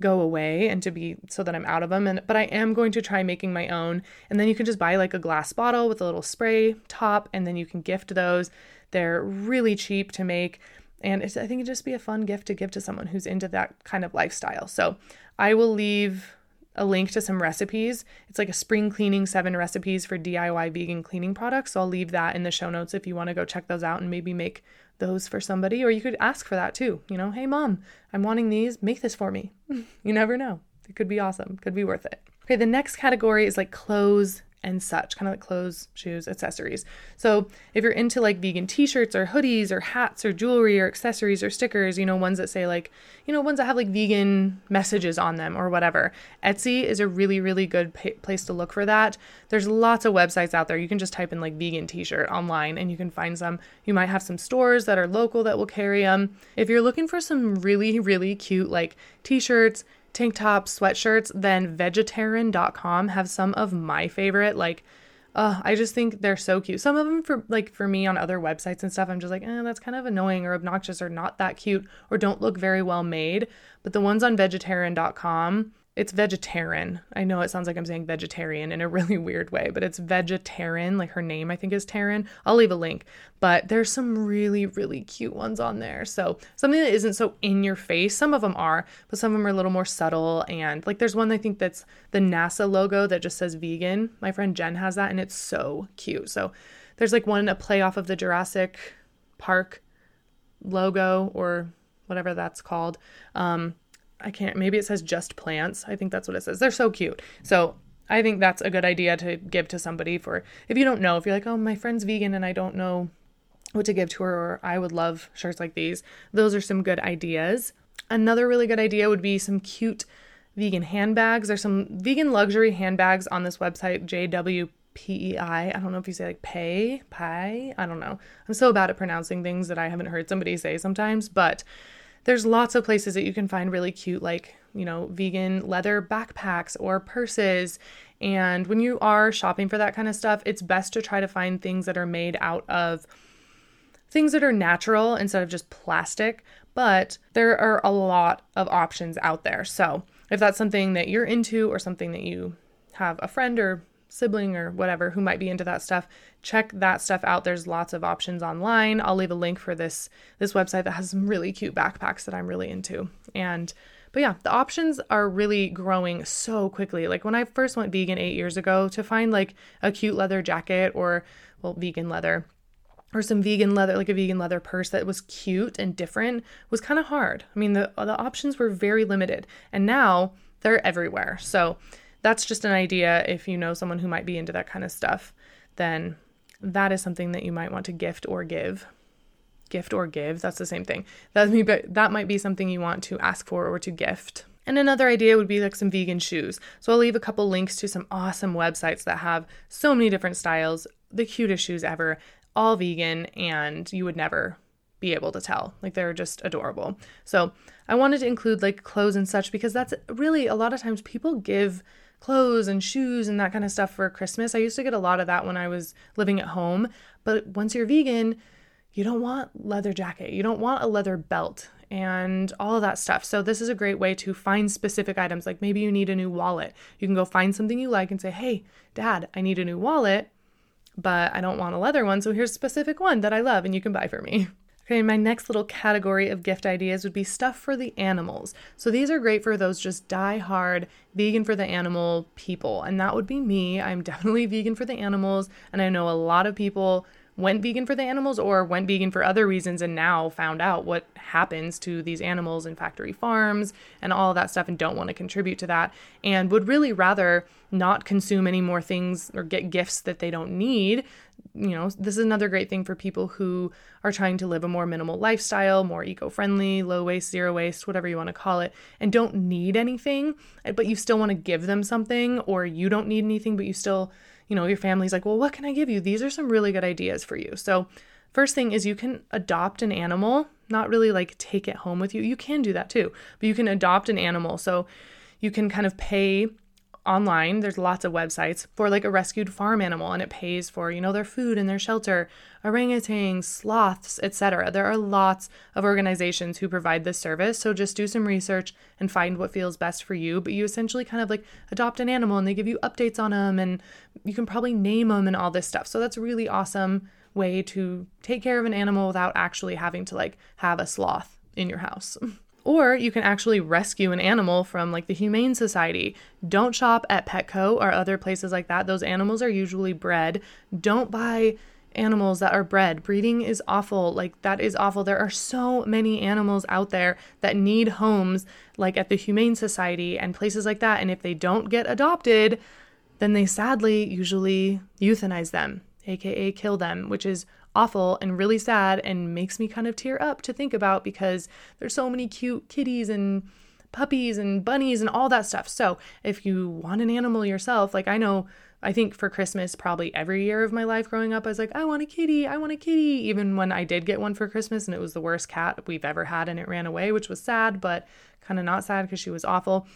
Speaker 1: go away and to be so that I'm out of them and but I am going to try making my own and then you can just buy like a glass bottle with a little spray top and then you can gift those. They're really cheap to make and I think it'd just be a fun gift to give to someone who's into that kind of lifestyle. So, I will leave a link to some recipes. It's like a spring cleaning seven recipes for DIY vegan cleaning products. So I'll leave that in the show notes if you want to go check those out and maybe make those for somebody. Or you could ask for that too. You know, hey, mom, I'm wanting these. Make this for me. you never know. It could be awesome, could be worth it. Okay, the next category is like clothes and such, kind of like clothes, shoes, accessories. So if you're into like vegan t-shirts or hoodies or hats or jewelry or accessories or stickers, you know, ones that say like, you know, ones that have like vegan messages on them or whatever. Etsy is a really, really good place to look for that. There's lots of websites out there. You can just type in like vegan t-shirt online and you can find some. You might have some stores that are local that will carry them. If you're looking for some really, really cute like t-shirts, tank tops, sweatshirts, then vegetaryn.com have some of my favorite like uh, I just think they're so cute. Some of them for like for me on other websites and stuff, I'm just like, eh, that's kind of annoying or obnoxious or not that cute or don't look very well made. But the ones on vegetaryn.com, it's Vegetaryn. I know it sounds like I'm saying vegetarian in a really weird way, but it's Vegetaryn. Like her name, I think, is Taryn. I'll leave a link. But there's some really, really cute ones on there. So something that isn't so in your face. Some of them are, but some of them are a little more subtle. And like there's one I think that's the NASA logo that just says vegan. My friend Jen has that, and it's so cute. So there's like one a play off of the Jurassic Park logo or whatever that's called. Um, I can't, maybe it says just plants. I think that's what it says. They're so cute. So I think that's a good idea to give to somebody for if you don't know, if you're like, oh, my friend's vegan and I don't know what to give to her, or I would love shirts like these. Those are some good ideas. Another really good idea would be some cute vegan handbags. There's some vegan luxury handbags on this website, JWPEI. I don't know if you say like pay, pie. I don't know. I'm so bad at pronouncing things that I haven't heard somebody say sometimes, but there's lots of places that you can find really cute, like, you know, vegan leather backpacks or purses. And when you are shopping for that kind of stuff, it's best to try to find things that are made out of things that are natural instead of just plastic. But there are a lot of options out there. So if that's something that you're into or something that you have a friend or sibling or whatever who might be into that stuff, check that stuff out. There's lots of options online. I'll leave a link for this this website that has some really cute backpacks that I'm really into. And but yeah, the options are really growing so quickly. Like when I first went vegan 8 years ago to find like a cute leather jacket or well, vegan leather or some vegan leather like a vegan leather purse that was cute and different was kind of hard. I mean, the the options were very limited. And now they're everywhere. So that's just an idea if you know someone who might be into that kind of stuff, then that is something that you might want to gift or give. Gift or give, that's the same thing. That, that might be something you want to ask for or to gift. And another idea would be like some vegan shoes. So I'll leave a couple links to some awesome websites that have so many different styles, the cutest shoes ever, all vegan, and you would never be able to tell. Like they're just adorable. So I wanted to include like clothes and such because that's really a lot of times people give clothes and shoes and that kind of stuff for Christmas. I used to get a lot of that when I was living at home, but once you're vegan, you don't want leather jacket, you don't want a leather belt and all of that stuff. So this is a great way to find specific items like maybe you need a new wallet. You can go find something you like and say, "Hey, dad, I need a new wallet." But I don't want a leather one, so here's a specific one that I love and you can buy for me. Okay, my next little category of gift ideas would be stuff for the animals. So these are great for those just die hard vegan for the animal people. And that would be me. I'm definitely vegan for the animals. And I know a lot of people went vegan for the animals or went vegan for other reasons and now found out what happens to these animals in factory farms and all that stuff and don't want to contribute to that and would really rather not consume any more things or get gifts that they don't need. You know, this is another great thing for people who are trying to live a more minimal lifestyle, more eco friendly, low waste, zero waste, whatever you want to call it, and don't need anything, but you still want to give them something, or you don't need anything, but you still, you know, your family's like, well, what can I give you? These are some really good ideas for you. So, first thing is you can adopt an animal, not really like take it home with you. You can do that too, but you can adopt an animal. So, you can kind of pay online there's lots of websites for like a rescued farm animal and it pays for you know their food and their shelter orangutans sloths etc there are lots of organizations who provide this service so just do some research and find what feels best for you. But you essentially kind of like adopt an animal and they give you updates on them and you can probably name them and all this stuff. So that's really awesome way to take care of an animal without actually having to like have a sloth in your house Or you can actually rescue an animal from like the Humane Society. Don't shop at Petco or other places like that. Those animals are usually bred. Don't buy animals that are bred. Breeding is awful. Like, that is awful. There are so many animals out there that need homes, like at the Humane Society and places like that. And if they don't get adopted, then they sadly usually euthanize them, aka kill them, which is awful and really sad and makes me kind of tear up to think about because there's so many cute kitties and puppies and bunnies and all that stuff. So, if you want an animal yourself, like I know I think for Christmas, probably every year of my life growing up, I was like, I want a kitty, I want a kitty. Even when I did get one for Christmas and it was the worst cat we've ever had and it ran away, which was sad, but kind of not sad because she was awful.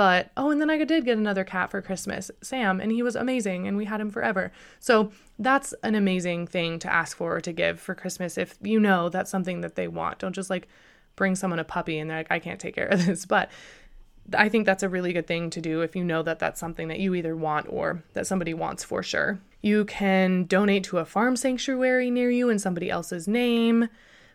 Speaker 1: But oh, and then I did get another cat for Christmas, Sam, and he was amazing and we had him forever. So that's an amazing thing to ask for or to give for Christmas if you know that's something that they want. Don't just like bring someone a puppy and they're like, I can't take care of this. But I think that's a really good thing to do if you know that that's something that you either want or that somebody wants for sure. You can donate to a farm sanctuary near you in somebody else's name,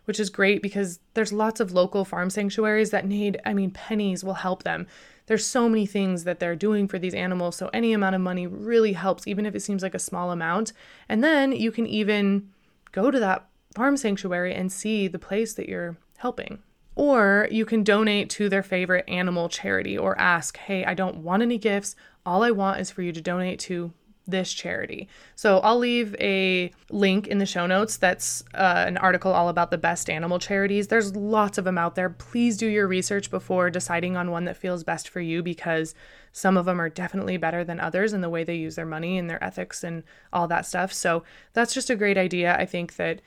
Speaker 1: which is great because there's lots of local farm sanctuaries that need, I mean, pennies will help them there's so many things that they're doing for these animals. So any amount of money really helps, even if it seems like a small amount. And then you can even go to that farm sanctuary and see the place that you're helping. Or you can donate to their favorite animal charity or ask, hey, I don't want any gifts. All I want is for you to donate to this charity. So I'll leave a link in the show notes that's uh, an article all about the best animal charities. There's lots of them out there. Please do your research before deciding on one that feels best for you because some of them are definitely better than others in the way they use their money and their ethics and all that stuff. So that's just a great idea. I think that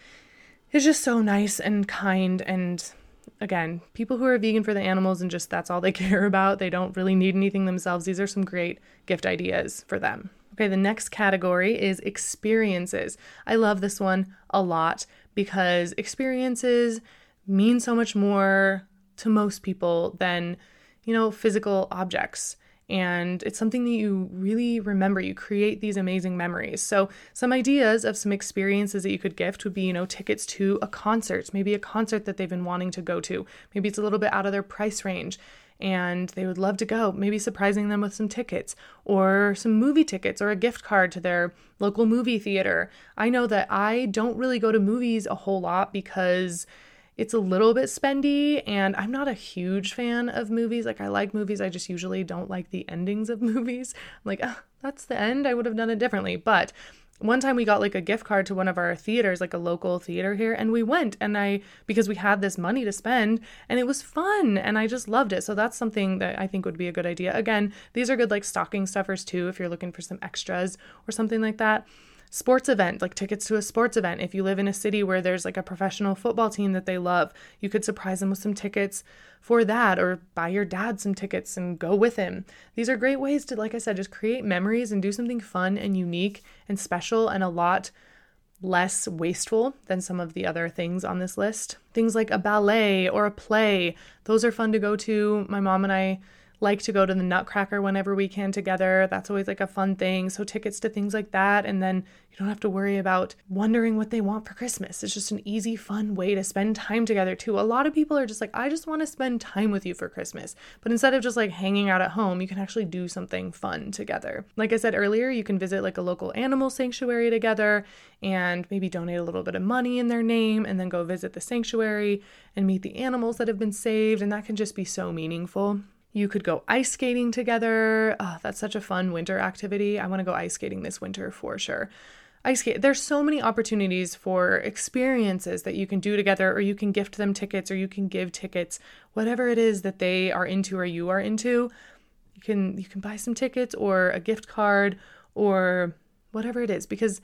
Speaker 1: is just so nice and kind and again, people who are vegan for the animals and just that's all they care about, they don't really need anything themselves. These are some great gift ideas for them. Okay, the next category is experiences. I love this one a lot because experiences mean so much more to most people than, you know, physical objects. And it's something that you really remember. You create these amazing memories. So, some ideas of some experiences that you could gift would be, you know, tickets to a concert, maybe a concert that they've been wanting to go to. Maybe it's a little bit out of their price range and they would love to go, maybe surprising them with some tickets or some movie tickets or a gift card to their local movie theater. I know that I don't really go to movies a whole lot because it's a little bit spendy and I'm not a huge fan of movies. Like I like movies, I just usually don't like the endings of movies. I'm like, oh, that's the end. I would have done it differently. But one time we got like a gift card to one of our theaters, like a local theater here, and we went and I because we had this money to spend and it was fun and I just loved it. So that's something that I think would be a good idea. Again, these are good like stocking stuffers too if you're looking for some extras or something like that sports event, like tickets to a sports event. If you live in a city where there's like a professional football team that they love, you could surprise them with some tickets for that or buy your dad some tickets and go with him. These are great ways to, like I said, just create memories and do something fun and unique and special and a lot less wasteful than some of the other things on this list. Things like a ballet or a play, those are fun to go to. My mom and I like to go to the Nutcracker whenever we can together. That's always like a fun thing. So, tickets to things like that. And then you don't have to worry about wondering what they want for Christmas. It's just an easy, fun way to spend time together, too. A lot of people are just like, I just want to spend time with you for Christmas. But instead of just like hanging out at home, you can actually do something fun together. Like I said earlier, you can visit like a local animal sanctuary together and maybe donate a little bit of money in their name and then go visit the sanctuary and meet the animals that have been saved. And that can just be so meaningful. You could go ice skating together. Oh, that's such a fun winter activity. I want to go ice skating this winter for sure. Ice skate. There's so many opportunities for experiences that you can do together, or you can gift them tickets, or you can give tickets, whatever it is that they are into or you are into. You can you can buy some tickets or a gift card or whatever it is because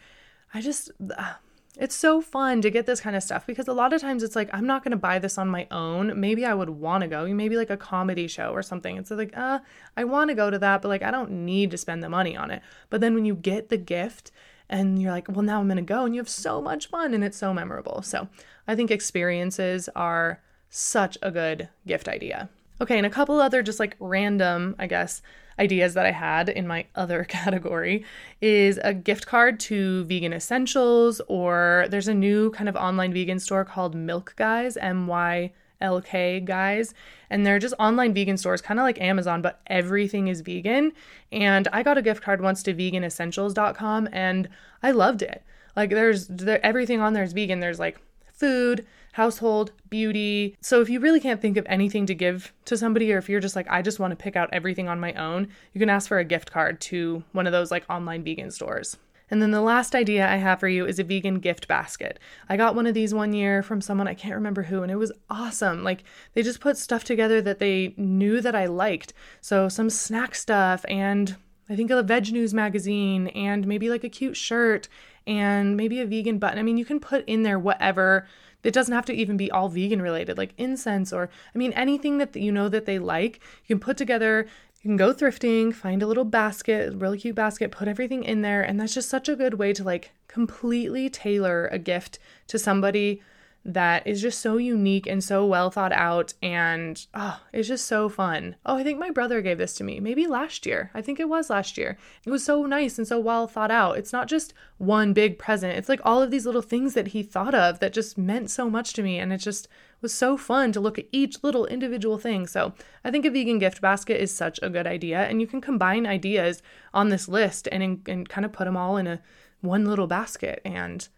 Speaker 1: I just uh, it's so fun to get this kind of stuff because a lot of times it's like I'm not going to buy this on my own. Maybe I would want to go. Maybe like a comedy show or something. It's like, uh, I want to go to that, but like I don't need to spend the money on it. But then when you get the gift and you're like, well, now I'm going to go and you have so much fun and it's so memorable. So I think experiences are such a good gift idea. Okay, and a couple other just like random, I guess, ideas that I had in my other category is a gift card to vegan essentials, or there's a new kind of online vegan store called Mylk Guys, M Y L K Guys, and they're just online vegan stores, kind of like Amazon, but everything is vegan. And I got a gift card once to veganessentials.com and I loved it. Like there's there, everything on there is vegan. There's like food, household, beauty. So if you really can't think of anything to give to somebody, or if you're just like, I just want to pick out everything on my own, you can ask for a gift card to one of those like online vegan stores. And then the last idea I have for you is a vegan gift basket. I got one of these one year from someone, I can't remember who, and it was awesome. Like they just put stuff together that they knew that I liked. So some snack stuff and I think a VegNews magazine and maybe like a cute shirt and maybe a vegan button. I mean, you can put in there whatever it doesn't have to even be all vegan related, like incense or, I mean, anything that you know that they like. You can put together, you can go thrifting, find a little basket, a really cute basket, put everything in there. And that's just such a good way to like completely tailor a gift to somebody that is just so unique and so well thought out and oh, it's just so fun. Oh, I think my brother gave this to me maybe last year. I think it was last year. It was so nice and so well thought out. It's not just one big present. It's like all of these little things that he thought of that just meant so much to me and it just was so fun to look at each little individual thing. So, I think a vegan gift basket is such a good idea and you can combine ideas on this list and and kind of put them all in a one little basket and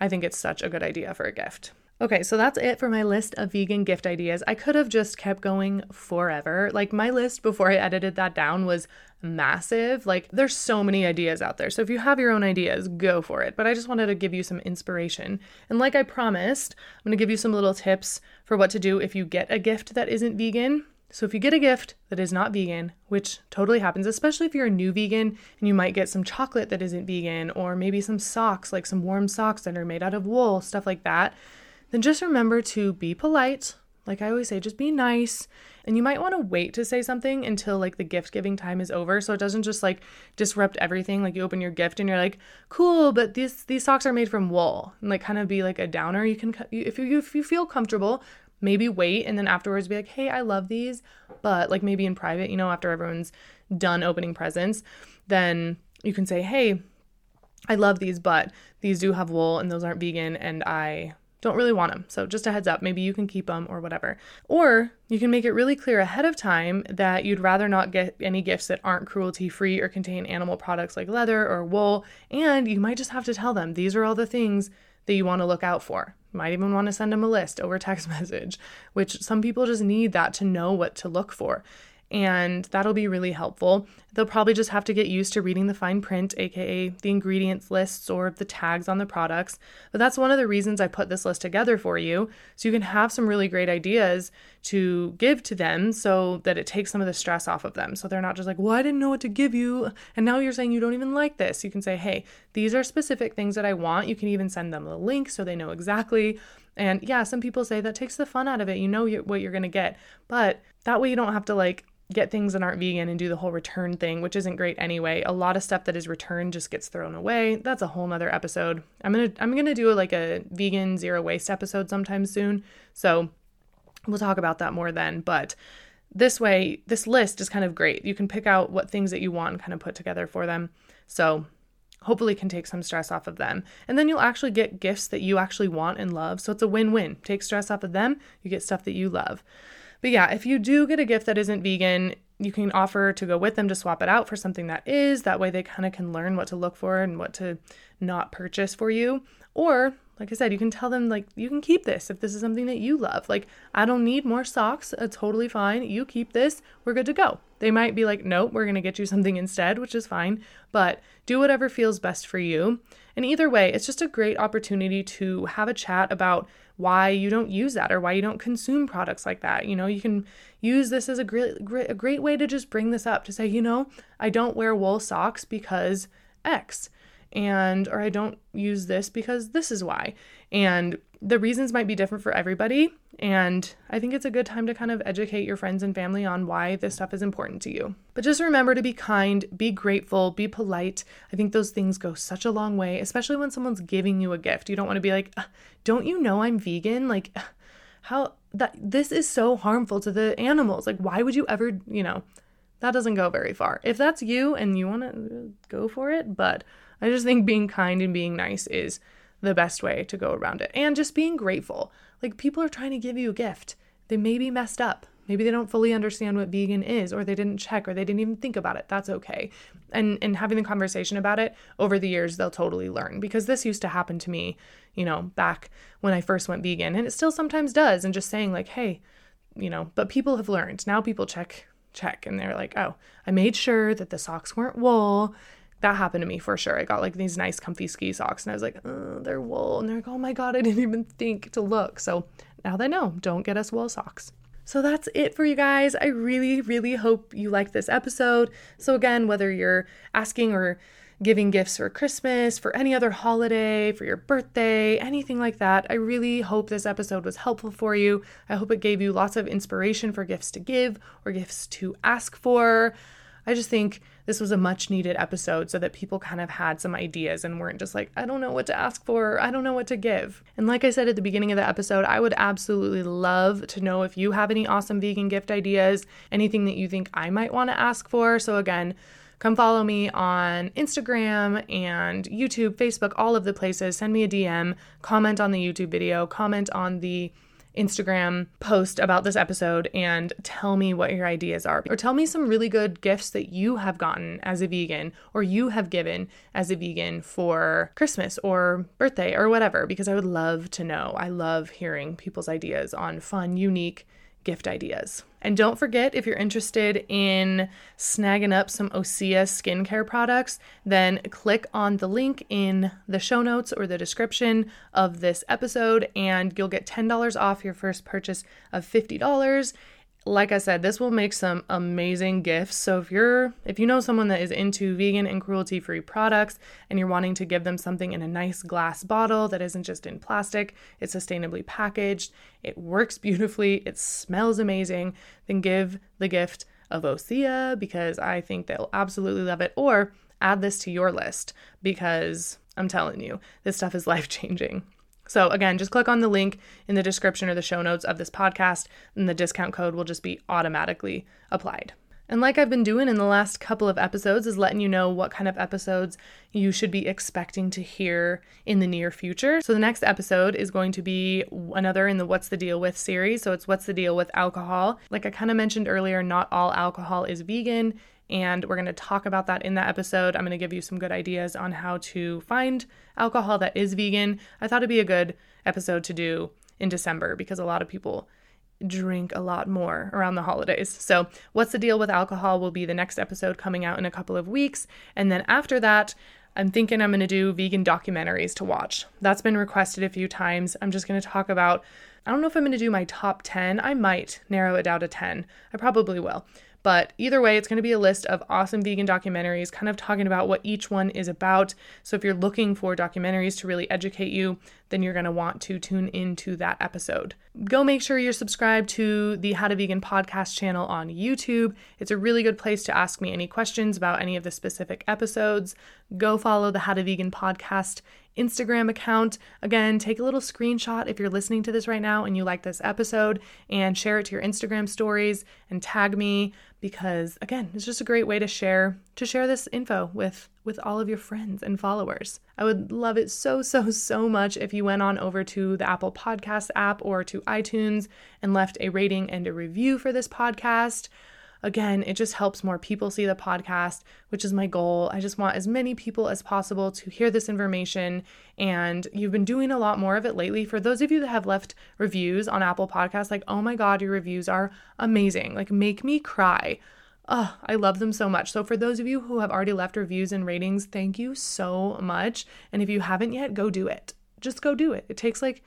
Speaker 1: I think it's such a good idea for a gift. Okay, so that's it for my list of vegan gift ideas. I could have just kept going forever. Like, my list before I edited that down was massive. Like, there's so many ideas out there. So, if you have your own ideas, go for it. But I just wanted to give you some inspiration. And, like I promised, I'm gonna give you some little tips for what to do if you get a gift that isn't vegan. So, if you get a gift that is not vegan, which totally happens, especially if you're a new vegan and you might get some chocolate that isn't vegan, or maybe some socks, like some warm socks that are made out of wool, stuff like that then just remember to be polite. Like I always say, just be nice. And you might want to wait to say something until like the gift giving time is over so it doesn't just like disrupt everything. Like you open your gift and you're like, "Cool, but these these socks are made from wool." And like kind of be like a downer. You can if you if you feel comfortable, maybe wait and then afterwards be like, "Hey, I love these." But like maybe in private, you know, after everyone's done opening presents, then you can say, "Hey, I love these, but these do have wool and those aren't vegan and I don't really want them. So just a heads up, maybe you can keep them or whatever. Or you can make it really clear ahead of time that you'd rather not get any gifts that aren't cruelty free or contain animal products like leather or wool. And you might just have to tell them these are all the things that you want to look out for. You might even want to send them a list over text message, which some people just need that to know what to look for and that'll be really helpful. They'll probably just have to get used to reading the fine print, aka the ingredients lists or the tags on the products. But that's one of the reasons I put this list together for you, so you can have some really great ideas to give to them so that it takes some of the stress off of them. So they're not just like, well, I didn't know what to give you. And now you're saying you don't even like this. You can say, hey, these are specific things that I want. You can even send them a link so they know exactly. And yeah, some people say that takes the fun out of it. You know what you're going to get. But that way you don't have to like get things that aren't vegan and do the whole return thing, which isn't great anyway. A lot of stuff that is returned just gets thrown away. That's a whole nother episode. I'm gonna I'm gonna do like a vegan zero waste episode sometime soon. So we'll talk about that more then. But this way, this list is kind of great. You can pick out what things that you want and kind of put together for them. So hopefully can take some stress off of them. And then you'll actually get gifts that you actually want and love. So it's a win-win. Take stress off of them, you get stuff that you love. But yeah, if you do get a gift that isn't vegan, you can offer to go with them to swap it out for something that is. That way they kind of can learn what to look for and what to not purchase for you. Or, like I said, you can tell them, like, you can keep this if this is something that you love. Like, I don't need more socks. It's totally fine. You keep this. We're good to go. They might be like, nope, we're going to get you something instead, which is fine. But do whatever feels best for you. And either way, it's just a great opportunity to have a chat about why you don't use that or why you don't consume products like that. You know, you can use this as a great, great a great way to just bring this up to say, you know, I don't wear wool socks because X. and or I don't use this because this is why. And the reasons might be different for everybody. And I think it's a good time to kind of educate your friends and family on why this stuff is important to you. But just remember to be kind, be grateful, be polite. I think those things go such a long way, especially when someone's giving you a gift. You don't want to be like, don't you know I'm vegan? Like, how that this is so harmful to the animals. Like, why would you ever, you know, that doesn't go very far. If that's you and you want to go for it, but I just think being kind and being nice is the best way to go around it. And just being grateful. Like people are trying to give you a gift. They may be messed up. Maybe they don't fully understand what vegan is or they didn't check or they didn't even think about it. That's okay. And and having the conversation about it over the years they'll totally learn because this used to happen to me, you know, back when I first went vegan and it still sometimes does and just saying like, "Hey, you know, but people have learned. Now people check check and they're like, "Oh, I made sure that the socks weren't wool that happened to me for sure. I got like these nice comfy ski socks and I was like, oh, they're wool. And they're like, oh my God, I didn't even think to look. So now they know, don't get us wool socks. So that's it for you guys. I really, really hope you liked this episode. So, again, whether you're asking or giving gifts for Christmas, for any other holiday, for your birthday, anything like that, I really hope this episode was helpful for you. I hope it gave you lots of inspiration for gifts to give or gifts to ask for. I just think this was a much needed episode so that people kind of had some ideas and weren't just like, I don't know what to ask for, I don't know what to give. And like I said at the beginning of the episode, I would absolutely love to know if you have any awesome vegan gift ideas, anything that you think I might want to ask for. So again, come follow me on Instagram and YouTube, Facebook, all of the places. Send me a DM, comment on the YouTube video, comment on the Instagram post about this episode and tell me what your ideas are. Or tell me some really good gifts that you have gotten as a vegan or you have given as a vegan for Christmas or birthday or whatever, because I would love to know. I love hearing people's ideas on fun, unique, gift ideas. And don't forget, if you're interested in snagging up some Osea skincare products, then click on the link in the show notes or the description of this episode, and you'll get $10 off your first purchase of $50 like I said, this will make some amazing gifts. So if you're if you know someone that is into vegan and cruelty-free products and you're wanting to give them something in a nice glass bottle that isn't just in plastic, it's sustainably packaged, it works beautifully, it smells amazing, then give the gift of Osea because I think they'll absolutely love it or add this to your list because I'm telling you, this stuff is life-changing. So, again, just click on the link in the description or the show notes of this podcast, and the discount code will just be automatically applied. And like I've been doing in the last couple of episodes, is letting you know what kind of episodes you should be expecting to hear in the near future. So the next episode is going to be another in the What's the Deal with series. So it's What's the Deal with Alcohol. Like I kind of mentioned earlier, not all alcohol is vegan and we're going to talk about that in that episode. I'm going to give you some good ideas on how to find alcohol that is vegan. I thought it'd be a good episode to do in December because a lot of people drink a lot more around the holidays. So, what's the deal with alcohol will be the next episode coming out in a couple of weeks. And then after that, I'm thinking I'm going to do vegan documentaries to watch. That's been requested a few times. I'm just going to talk about, I don't know if I'm going to do my top 10. I might narrow it down to 10. I probably will. But either way, it's going to be a list of awesome vegan documentaries, kind of talking about what each one is about. So if you're looking for documentaries to really educate you, then you're going to want to tune into that episode. Go make sure you're subscribed to the How to Vegan podcast channel on YouTube. It's a really good place to ask me any questions about any of the specific episodes. Go follow the How to Vegan podcast Instagram account. Again, take a little screenshot if you're listening to this right now and you like this episode and share it to your Instagram stories and tag me because again, it's just a great way to share to share this info with with all of your friends and followers. I would love it so so so much if you went on over to the Apple Podcast app or to iTunes and left a rating and a review for this podcast. Again, it just helps more people see the podcast, which is my goal. I just want as many people as possible to hear this information. And you've been doing a lot more of it lately. For those of you that have left reviews on Apple Podcasts, like, oh my God, your reviews are amazing. Like, make me cry. Oh, I love them so much. So, for those of you who have already left reviews and ratings, thank you so much. And if you haven't yet, go do it. Just go do it. It takes like,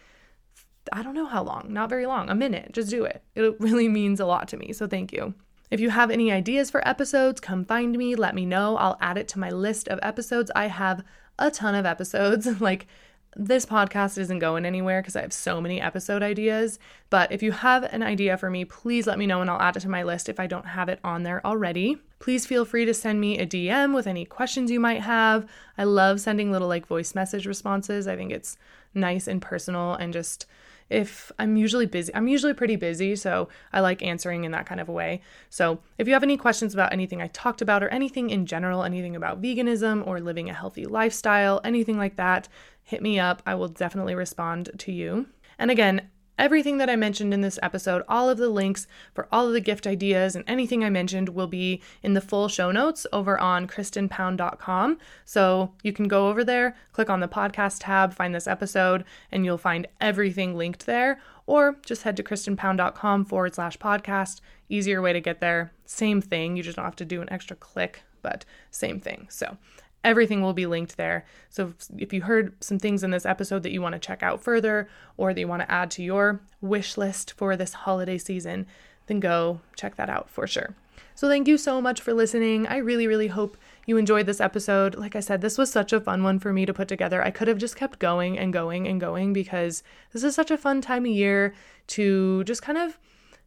Speaker 1: I don't know how long, not very long, a minute. Just do it. It really means a lot to me. So, thank you. If you have any ideas for episodes, come find me, let me know. I'll add it to my list of episodes. I have a ton of episodes. like, this podcast isn't going anywhere because I have so many episode ideas. But if you have an idea for me, please let me know and I'll add it to my list if I don't have it on there already. Please feel free to send me a DM with any questions you might have. I love sending little like voice message responses. I think it's nice and personal and just if I'm usually busy, I'm usually pretty busy, so I like answering in that kind of a way. So, if you have any questions about anything I talked about or anything in general, anything about veganism or living a healthy lifestyle, anything like that, hit me up. I will definitely respond to you. And again, Everything that I mentioned in this episode, all of the links for all of the gift ideas and anything I mentioned will be in the full show notes over on kristinpound.com. So you can go over there, click on the podcast tab, find this episode, and you'll find everything linked there. Or just head to kristinpound.com forward slash podcast. Easier way to get there. Same thing. You just don't have to do an extra click, but same thing. So Everything will be linked there. So if you heard some things in this episode that you want to check out further or that you want to add to your wish list for this holiday season, then go check that out for sure. So thank you so much for listening. I really, really hope you enjoyed this episode. Like I said, this was such a fun one for me to put together. I could have just kept going and going and going because this is such a fun time of year to just kind of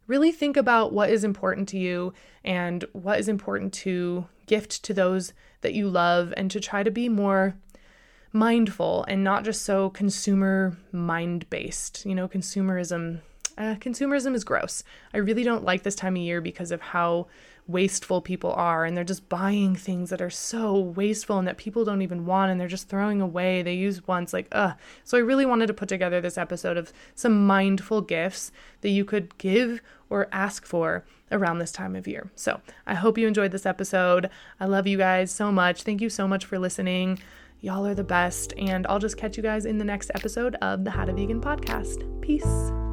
Speaker 1: really think about what is important to you and what is important to gift to those that you love and to try to be more mindful and not just so consumer mind based. You know, consumerism. Uh, consumerism is gross. I really don't like this time of year because of how wasteful people are and they're just buying things that are so wasteful and that people don't even want and they're just throwing away. They use once like uh so I really wanted to put together this episode of some mindful gifts that you could give or ask for around this time of year. So, I hope you enjoyed this episode. I love you guys so much. Thank you so much for listening. Y'all are the best and I'll just catch you guys in the next episode of the How to Vegan podcast. Peace.